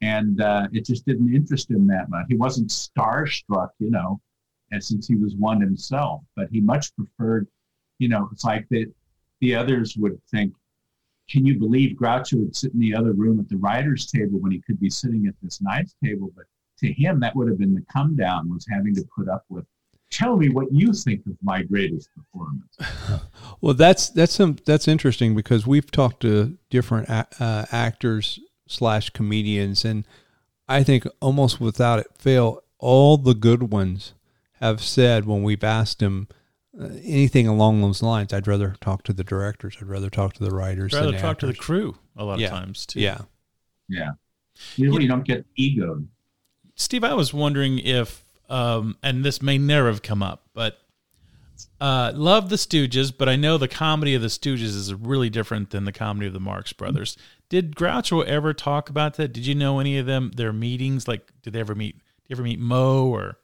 [SPEAKER 4] and uh, it just didn't interest him that much. He wasn't starstruck, you know, and since he was one himself, but he much preferred, you know, it's like that the others would think, can you believe Groucho would sit in the other room at the writer's table when he could be sitting at this nice table? But to him, that would have been the come down was having to put up with. Tell me what you think of my greatest performance.
[SPEAKER 3] Well, that's that's some that's interesting because we've talked to different uh, actors slash comedians, and I think almost without it fail, all the good ones have said when we've asked them uh, anything along those lines. I'd rather talk to the directors. I'd rather talk to the writers.
[SPEAKER 2] I'd rather
[SPEAKER 3] than
[SPEAKER 2] talk to the crew a lot
[SPEAKER 3] Yeah.
[SPEAKER 2] of times too.
[SPEAKER 3] Yeah,
[SPEAKER 4] Yeah, Usually you really don't get egoed.
[SPEAKER 2] Steve, I was wondering if, um, and this may never have come up, but uh, love the Stooges, but I know the comedy of the Stooges is really different than the comedy of the Marx Brothers. Did Groucho ever talk about that? Did you know any of them their meetings? Like, did they ever meet? you ever meet Mo or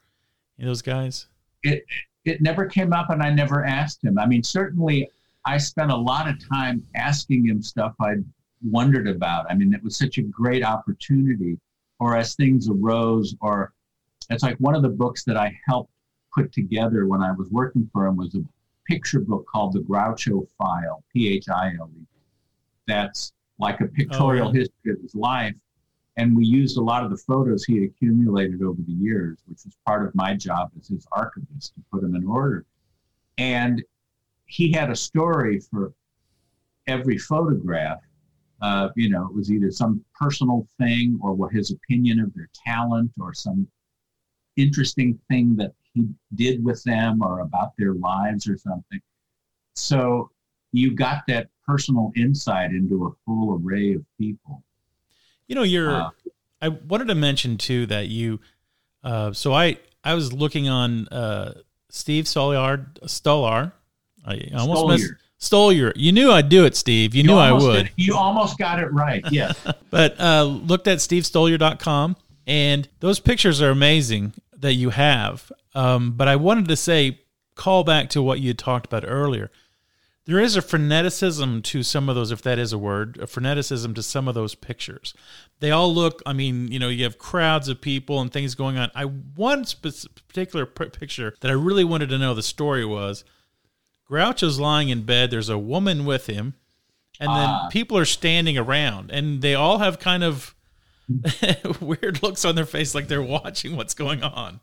[SPEAKER 2] any of those guys?
[SPEAKER 4] It it never came up, and I never asked him. I mean, certainly, I spent a lot of time asking him stuff I'd wondered about. I mean, it was such a great opportunity. Or as things arose, or it's like one of the books that I helped put together when I was working for him was a picture book called The Groucho File, P H I L E. That's like a pictorial oh, yeah. history of his life. And we used a lot of the photos he accumulated over the years, which was part of my job as his archivist to put them in order. And he had a story for every photograph. Uh, you know, it was either some personal thing or what his opinion of their talent or some interesting thing that he did with them or about their lives or something. So you got that personal insight into a full array of people.
[SPEAKER 2] You know, you're. Uh, I wanted to mention too that you. Uh, so I I was looking on uh, Steve Stollard Stolar. I almost Stoliar. missed Stoliar. You knew I'd do it, Steve. You, you knew I would.
[SPEAKER 4] Did, you almost got it right. Yes.
[SPEAKER 2] but uh, looked at stevestoliar.com and those pictures are amazing that you have. Um, but I wanted to say, call back to what you talked about earlier there is a freneticism to some of those, if that is a word, a freneticism to some of those pictures. They all look, I mean, you know, you have crowds of people and things going on. I one particular picture that I really wanted to know the story was Groucho's lying in bed. There's a woman with him, and then uh, people are standing around, and they all have kind of weird looks on their face, like they're watching what's going on.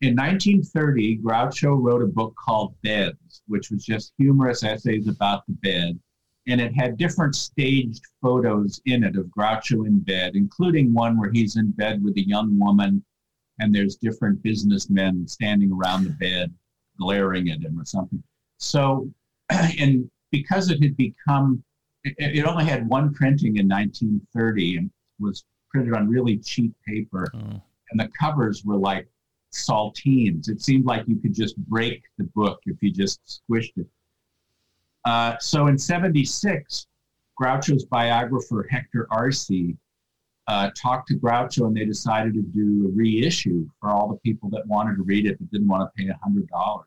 [SPEAKER 4] In 1930, Groucho wrote a book called Beds, which was just humorous essays about the bed. And it had different staged photos in it of Groucho in bed, including one where he's in bed with a young woman and there's different businessmen standing around the bed glaring at him or something. So, and because it had become, it, it only had one printing in 1930 and was printed on really cheap paper. Oh. And the covers were like saltines. It seemed like you could just break the book if you just squished it. Uh, so in 76, Groucho's biographer, Hector Arce, uh, talked to Groucho and they decided to do a reissue for all the people that wanted to read it but didn't want to pay $100.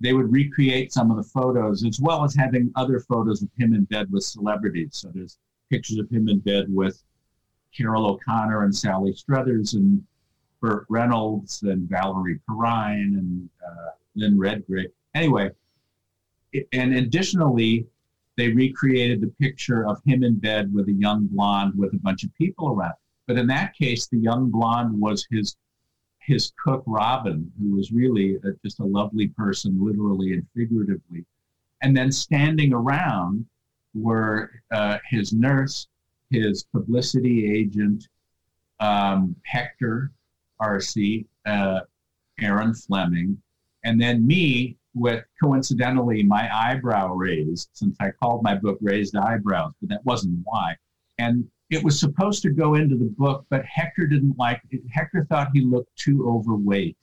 [SPEAKER 4] They would recreate some of the photos as well as having other photos of him in bed with celebrities. So there's pictures of him in bed with Carroll O'Connor and Sally Struthers and Burt Reynolds and Valerie Perrine and uh, Lynn Redgrave. Anyway, it, and additionally, they recreated the picture of him in bed with a young blonde with a bunch of people around. But in that case, the young blonde was his his cook Robin, who was really a, just a lovely person, literally and figuratively. And then standing around were uh, his nurse, his publicity agent, um, Hector, Arce, uh, Erin Fleming, and then me with coincidentally my eyebrow raised, since I called my book Raised Eyebrows, but that wasn't why. And it was supposed to go into the book, but Hector didn't like it. Hector thought he looked too overweight.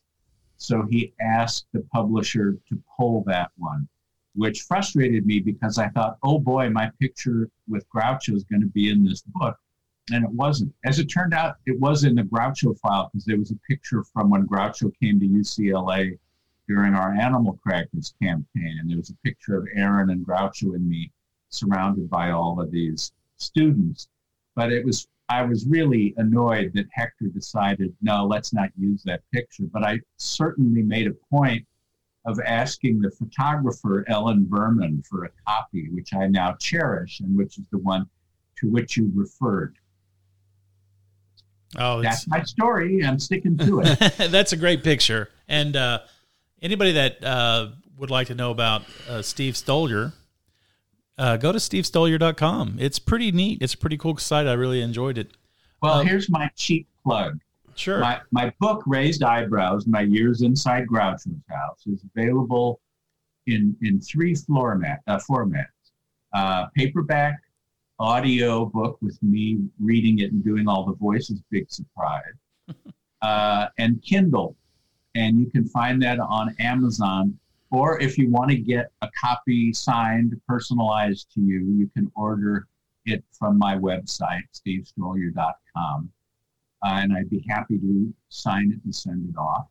[SPEAKER 4] So he asked the publisher to pull that one, which frustrated me because I thought, oh boy, my picture with Groucho is going to be in this book and it wasn't. As it turned out, it was in the Groucho file because there was a picture from when Groucho came to UCLA during our Animal Crackers campaign, and there was a picture of Erin and Groucho and me surrounded by all of these students. But it was I was really annoyed that Hector decided, no, let's not use that picture. But I certainly made a point of asking the photographer Ellen Berman for a copy, which I now cherish and which is the one to which you referred. Oh, that's my story. I'm sticking to it.
[SPEAKER 2] that's a great picture. And uh, anybody that uh, would like to know about uh, Steve Stoliar, uh, go to stevestoliar.com. It's pretty neat. It's a pretty cool site. I really enjoyed it.
[SPEAKER 4] Well, um, here's my cheap plug.
[SPEAKER 2] Sure.
[SPEAKER 4] My, my book, Raised Eyebrows My Years Inside Groucho's House, is available in, in three format, uh, formats uh, paperback, audio book with me reading it and doing all the voices, big surprise, uh, and Kindle. And you can find that on Amazon. Or if you want to get a copy signed, personalized to you, you can order it from my website, stevestoliar.com. uh, and I'd be happy to sign it and send it off.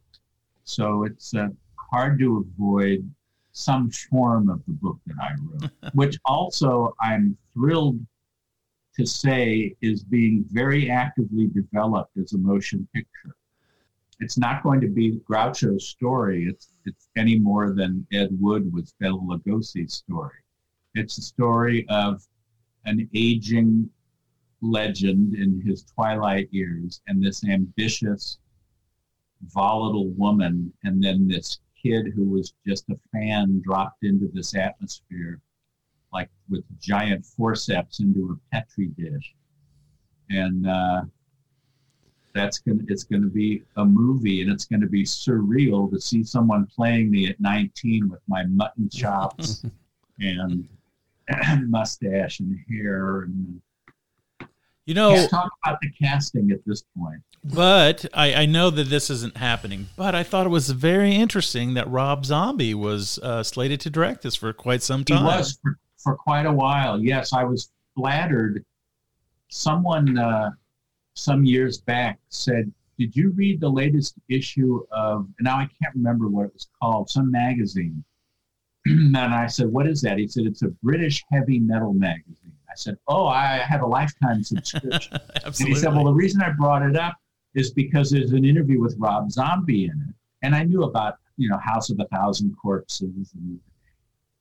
[SPEAKER 4] So it's uh, hard to avoid some form of the book that I wrote, which also I'm thrilled to say is being very actively developed as a motion picture. It's not going to be Groucho's story. It's it's any more than Ed Wood was Bela Lugosi's story. It's a story of an aging legend in his twilight years and this ambitious, volatile woman, and then this kid who was just a fan dropped into this atmosphere like with giant forceps into a petri dish. And uh, that's gonna it's gonna be a movie and it's gonna be surreal to see someone playing me at 19 with my mutton chops and mustache and hair and
[SPEAKER 2] You know,
[SPEAKER 4] talk about the casting at this point.
[SPEAKER 2] but I, I know that this isn't happening. But I thought it was very interesting that Rob Zombie was uh, slated to direct this for quite some
[SPEAKER 4] He
[SPEAKER 2] time.
[SPEAKER 4] was for, for quite a while. Yes, I was flattered. Someone uh, some years back said, "Did you read the latest issue of?" Now I can't remember what it was called. Some magazine. and I said, "What is that?" He said, "It's a British heavy metal magazine." I said, "Oh, I have a lifetime subscription." and he said, "Well, the reason I brought it up is because there's an interview with Rob Zombie in it, and I knew about you know House of a Thousand Corpses, and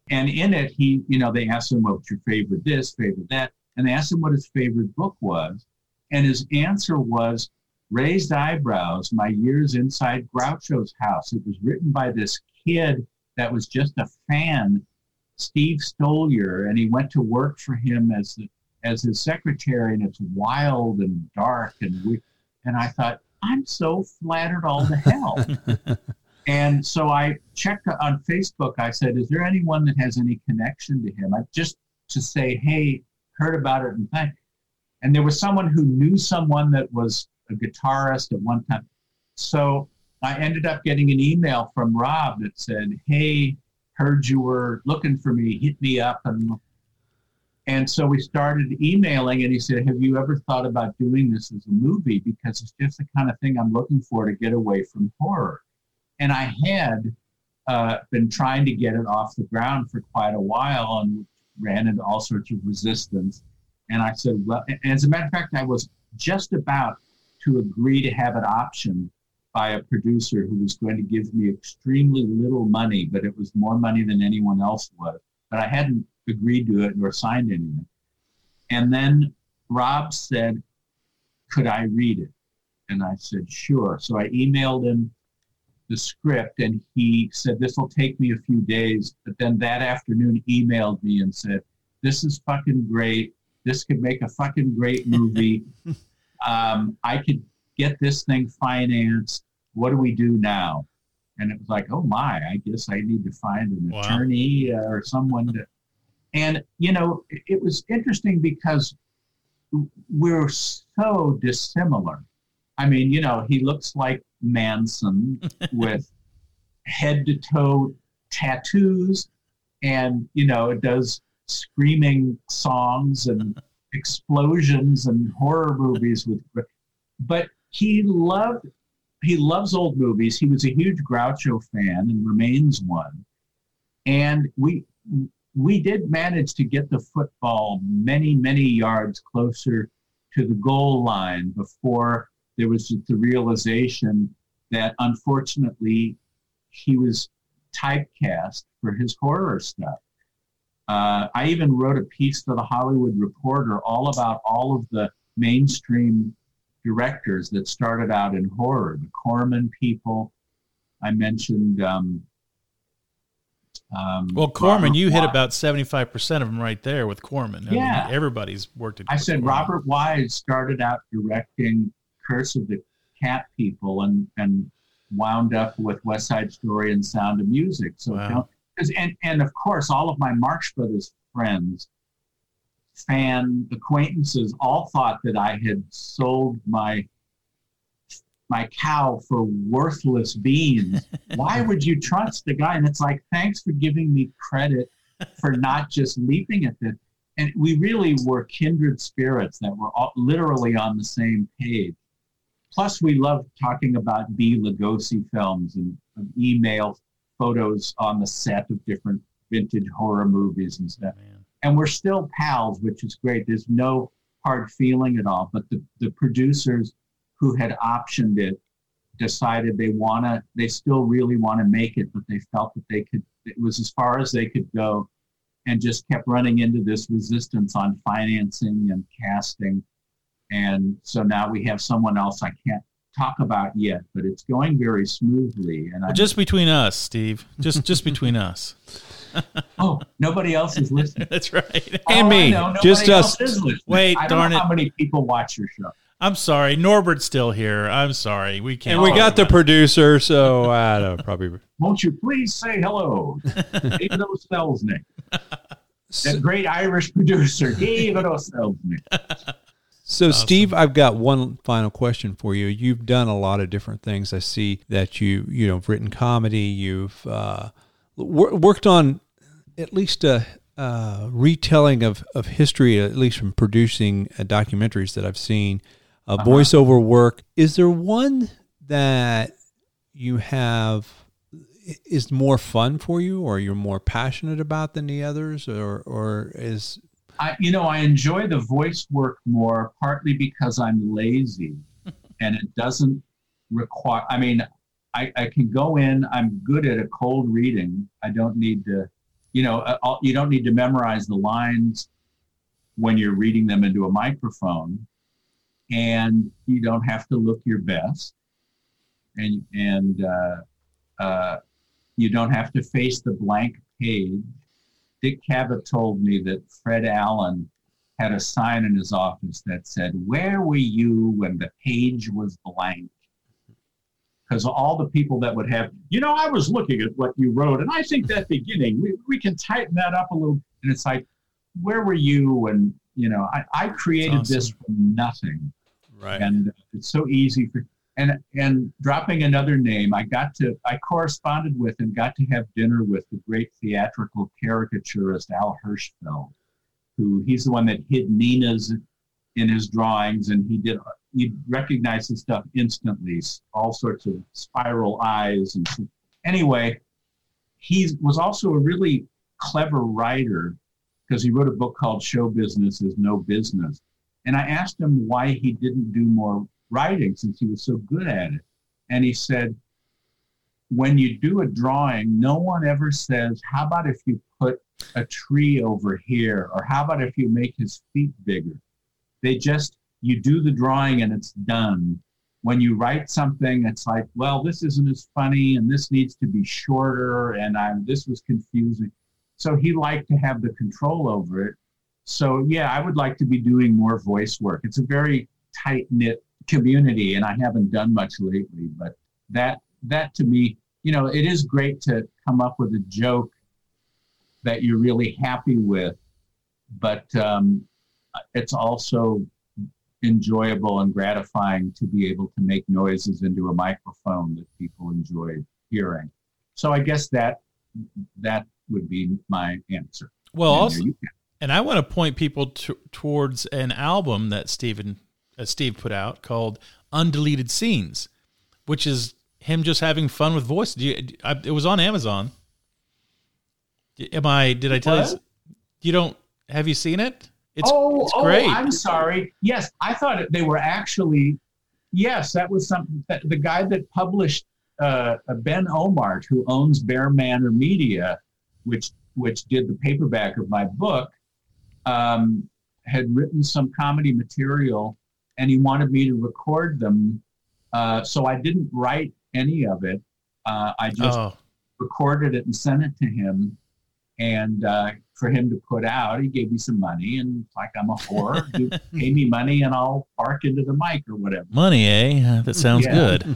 [SPEAKER 4] and in it he you know they asked him what's your favorite this, favorite that, and they asked him what his favorite book was, and his answer was Raised Eyebrows: My Years Inside Groucho's House. It was written by this kid that was just a fan, Steve Stoliar, and he went to work for him as the as his secretary, and it's wild and dark and we and I thought I'm so flattered all to hell. and so I checked on Facebook. I said, "Is there anyone that has any connection to him?" I just to say, "Hey, heard about it and thank." And there was someone who knew someone that was a guitarist at one time. So I ended up getting an email from Rob that said, "Hey, heard you were looking for me. Hit me up." And and so we started emailing, and he said, "Have you ever thought about doing this as a movie? Because it's just the kind of thing I'm looking for to get away from horror." And I had uh, been trying to get it off the ground for quite a while, and ran into all sorts of resistance. And I said, "Well," as a matter of fact, I was just about to agree to have it optioned by a producer who was going to give me extremely little money, but it was more money than anyone else was. But I hadn't agreed to it nor signed anything. And then Rob said, Could I read it? And I said, Sure. So I emailed him the script and he said, This will take me a few days. But then that afternoon, emailed me and said, This is fucking great. This could make a fucking great movie. um, I could get this thing financed. What do we do now? And it was like, oh my, I guess I need to find an
[SPEAKER 2] Wow.
[SPEAKER 4] attorney or someone to. And, you know, it, it was interesting because we're so dissimilar. I mean, you know, he looks like Manson with head to toe tattoos and, you know, it does screaming songs and explosions and horror movies with but he loved he loves old movies. He was a huge groucho fan and remains one. And we we did manage to get the football many many yards closer to the goal line before there was the realization that unfortunately he was typecast for his horror stuff uh, I even wrote a piece for the Hollywood Reporter all about all of the mainstream directors that started out in horror. The Corman people. I mentioned. Um, um,
[SPEAKER 2] Well, Corman,
[SPEAKER 4] Robert
[SPEAKER 2] you hit about seventy-five percent of them right there with Corman. I mean,
[SPEAKER 4] Yeah.
[SPEAKER 2] everybody's worked.
[SPEAKER 4] I said
[SPEAKER 2] Corman.
[SPEAKER 4] Robert Wise started out directing Curse of the Cat People and and wound up with West Side Story and Sound of Music. So
[SPEAKER 2] Wow.
[SPEAKER 4] you know, and and of course all of my Marx Brothers friends, fan acquaintances, all thought that I had sold my my cow for worthless beans. Why would you trust the guy? And it's like, thanks for giving me credit for not just leaping at this and we really were kindred spirits that were all, literally on the same page. Plus, we love talking about Bela Lugosi films and, email photos on the set of different vintage horror movies and stuff.
[SPEAKER 2] Man.
[SPEAKER 4] And we're still pals, which is great. There's no hard feeling at all. But the, the producers who had optioned it decided they want to, they still really want to make it, but they felt that they could, it was as far as they could go and just kept running into this resistance on financing and casting. And so now we have someone else I can't talk about yet, but it's going very smoothly. And I
[SPEAKER 2] Just between us, Steve. Just just between us.
[SPEAKER 4] oh, nobody else is listening.
[SPEAKER 2] That's right.
[SPEAKER 3] Oh, and
[SPEAKER 4] Oh,
[SPEAKER 3] me.
[SPEAKER 4] know,
[SPEAKER 3] Just us.
[SPEAKER 2] Wait,
[SPEAKER 4] I don't
[SPEAKER 2] darn
[SPEAKER 4] know
[SPEAKER 2] it.
[SPEAKER 4] How many people watch your show?
[SPEAKER 2] I'm sorry. Norbert's still here. I'm sorry. We can't.
[SPEAKER 3] And we got the
[SPEAKER 2] about
[SPEAKER 3] producer, so I don't know, probably.
[SPEAKER 4] Won't you please say hello, David O'Selznick, that great Irish producer, David O'Selznick.
[SPEAKER 3] So, Steve, I've got one final question for you. You've done a lot of different things. I see that you, you know, written comedy. You've uh, wor- worked on at least a, uh retelling of, of history, at least from producing uh, documentaries that I've seen. Uh, Voiceover work. Is there one that you have is more fun for you, or you're more passionate about than the others, or or is
[SPEAKER 4] I, you know, I enjoy the voice work more, partly because I'm lazy and it doesn't require, I mean, I, I can go in, I'm good at a cold reading. I don't need to, you know, all- you don't need to memorize the lines when you're reading them into a microphone. And you don't have to look your best. And, and, uh, uh, you don't have to face the blank page. Dick Cavett told me that Fred Allen had a sign in his office that said, Where were you when the page was blank? Because all the people that would have, you know, I was looking at what you wrote, and I think that beginning, we, we can tighten that up a little. And it's like, Where were you when, you know, I, I created
[SPEAKER 2] That's
[SPEAKER 4] this from nothing
[SPEAKER 3] right?
[SPEAKER 4] and it's so easy for and and dropping another name i got to i corresponded with and got to have dinner with the great theatrical caricaturist al hirschfeld who he's the one that hid Ninas in his drawings and he did you recognize the stuff instantly all sorts of spiral eyes and anyway he was also a really clever writer because he wrote a book called show business is no business and I asked him why he didn't do more writing since he was so good at it. And he said, when you do a drawing, no one ever says, How about if you put a tree over here? Or how about if you make his feet bigger? They just, you do the drawing and it's done. When you write something, it's like, well, this isn't as funny and this needs to be shorter and I'm, this was confusing. So he liked to have the control over it so yeah, I would like to be doing more voice work. It's a very tight knit community, and I haven't done much lately. But that that to me, you know, it is great to come up with a joke that you're really happy with, but um, it's also enjoyable and gratifying to be able to make noises into a microphone that people enjoy hearing. So I guess that that would be my answer.
[SPEAKER 2] Well,
[SPEAKER 4] And
[SPEAKER 2] also,
[SPEAKER 4] there you go.
[SPEAKER 2] and I want to point people to, towards an album that Steven uh, Steve put out called Undeleted Scenes, which is him just having fun with voice. You, I, it was on Amazon. Am I? Did I tell you?
[SPEAKER 4] What?
[SPEAKER 2] You don't? Have you seen it? It's
[SPEAKER 4] oh,
[SPEAKER 2] it's
[SPEAKER 4] oh. I'm sorry. Yes, I thought they were actually. Yes, that was something. That, the guy that published uh, Ben Ohmart, who owns BearManor Media, which which did the paperback of my book, um, had written some comedy material, and he wanted me to record them. Uh, so I didn't write any of it. Uh, I just
[SPEAKER 2] oh,
[SPEAKER 4] recorded it and sent it to him and uh, for him to put out he gave me some money and like i'm a whore you pay me money and i'll bark into the mic or whatever
[SPEAKER 2] money, eh? That sounds
[SPEAKER 4] Yeah.
[SPEAKER 2] good.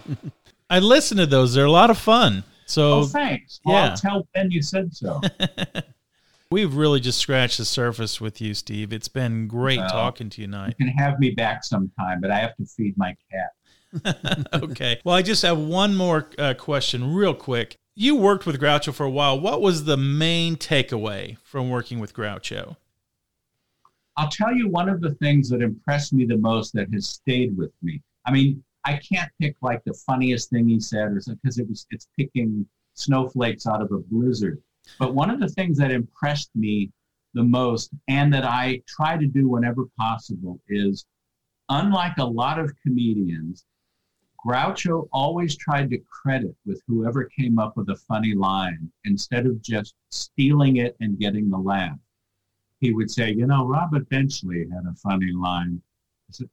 [SPEAKER 2] I listen to those. They're a lot of fun. So
[SPEAKER 4] oh thanks well,
[SPEAKER 2] yeah.
[SPEAKER 4] i'll tell ben you said so
[SPEAKER 2] We've really just scratched the surface with you, Steve. It's been great
[SPEAKER 4] Well.
[SPEAKER 2] talking to you tonight.
[SPEAKER 4] you can have me back sometime but i have to feed my cat
[SPEAKER 2] okay. Well, I just have one more uh, question, real quick. You worked with Groucho for a while. What was the main takeaway from working with Groucho?
[SPEAKER 4] I'll tell you one of the things that impressed me the most that has stayed with me. I mean, I can't pick like the funniest thing he said or because it was it's picking snowflakes out of a blizzard. But one of the things that impressed me the most and that I try to do whenever possible is unlike a lot of comedians, Groucho always tried to credit with whoever came up with a funny line instead of just stealing it and getting the laugh. He would say, you know, Robert Benchley had a funny line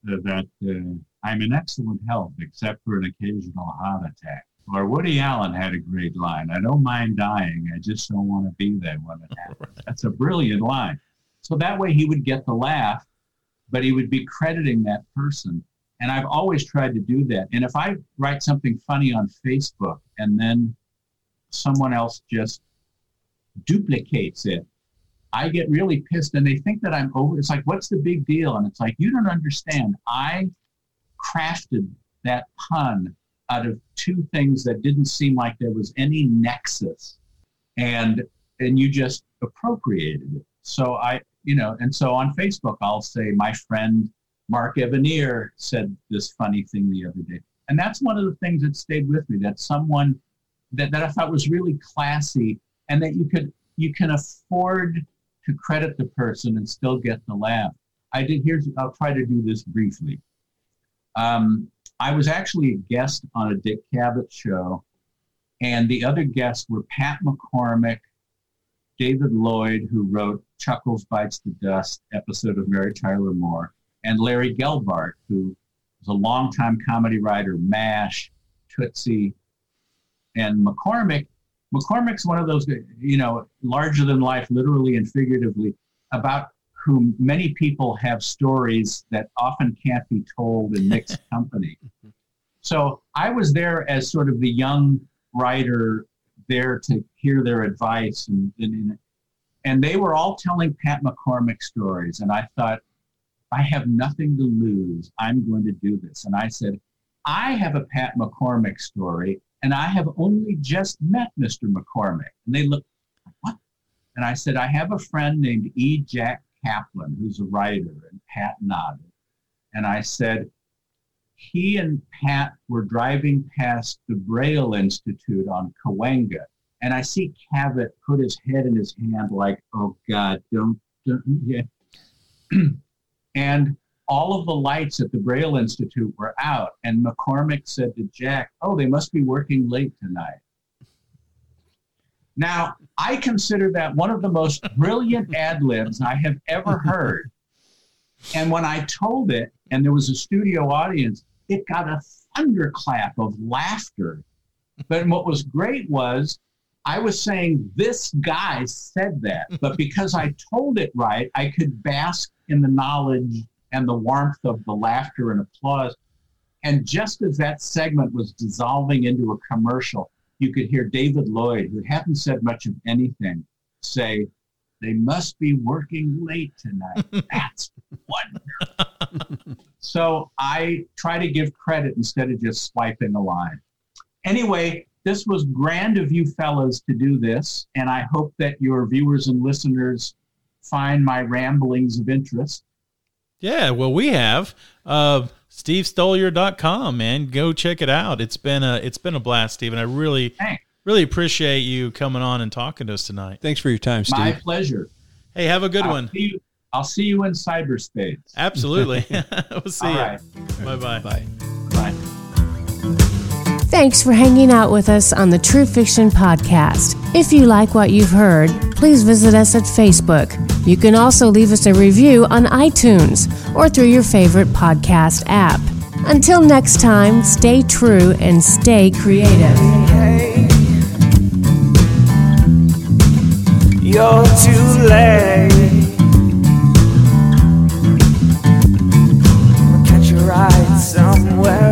[SPEAKER 4] that uh, I'm in excellent health except for an occasional heart attack. Or Woody Allen had a great line. I don't mind dying. I just don't want to be there when it happens. That's a brilliant line. So that way he would get the laugh, but he would be crediting that person. And I've always tried to do that. And if I write something funny on Facebook and then someone else just duplicates it, I get really pissed and they think that I'm over. It's like, what's the big deal? And it's like, you don't understand. I crafted that pun out of two things that didn't seem like there was any nexus. And and you just appropriated it. So I, you know, and so on Facebook, I'll say, my friend Mark Evanier said this funny thing the other day. And that's one of the things that stayed with me, that someone that, that I thought was really classy and that you could you can afford to credit the person and still get the laugh. I did here's I'll try to do this briefly. Um, I was actually a guest on a Dick Cavett show, and the other guests were Pat McCormick, David Lloyd, who wrote Chuckles Bites the Dust episode of Mary Tyler Moore, and Larry Gelbart, who was a longtime comedy writer, MASH, Tootsie, and McCormick. McCormick's one of those, you know, larger than life, literally and figuratively, about whom many people have stories that often can't be told in mixed company. So I was there as sort of the young writer there to hear their advice and, and, and they were all telling Pat McCormick stories. And I thought, I have nothing to lose. I'm going to do this. And I said, I have a Pat McCormick story, and I have only just met Mr. McCormick. And they looked, what? And I said, I have a friend named E. Jack Kaplan, who's a writer, and Pat nodded. And I said, he and Pat were driving past the Braille Institute on Cahuenga, and I see Cavett put his head in his hand like, "Oh God, don't, don't yeah." and all of the lights at the Braille Institute were out, and McCormick said to Jack, "Oh, they must be working late tonight." Now, I consider that one of the most brilliant ad libs I have ever heard. And when I told it, and there was a studio audience, it got a thunderclap of laughter. But what was great was I was saying, this guy said that. But because I told it right, I could bask in the knowledge and the warmth of the laughter and applause. And just as that segment was dissolving into a commercial, you could hear David Lloyd, who hadn't said much of anything, say, They must be working late tonight. That's wonderful. so I try to give credit instead of just swiping a line. Anyway, this was grand of you fellows to do this, and I hope that your viewers and listeners find my ramblings of interest.
[SPEAKER 2] Yeah, well, we have. Uh, SteveStoliar.com, man. Go check it out. It's been a it's been a blast, Steve, and I really
[SPEAKER 4] Thanks.
[SPEAKER 2] really appreciate you coming on and talking to us tonight.
[SPEAKER 3] Thanks for your time, Steve.
[SPEAKER 4] My pleasure.
[SPEAKER 2] Hey, have a good
[SPEAKER 4] I'll
[SPEAKER 2] one.
[SPEAKER 4] See you, I'll see you in cyberspace.
[SPEAKER 2] Absolutely. we'll see
[SPEAKER 4] All
[SPEAKER 2] you.
[SPEAKER 4] right.
[SPEAKER 2] Bye bye.
[SPEAKER 3] Bye.
[SPEAKER 1] Thanks for hanging out with us on the True Fiction Podcast. If you like what you've heard, please visit us at Facebook. You can also leave us a review on iTunes or through your favorite podcast app. Until next time, stay true and stay creative.
[SPEAKER 5] Hey, you're too late. Catch a ride somewhere.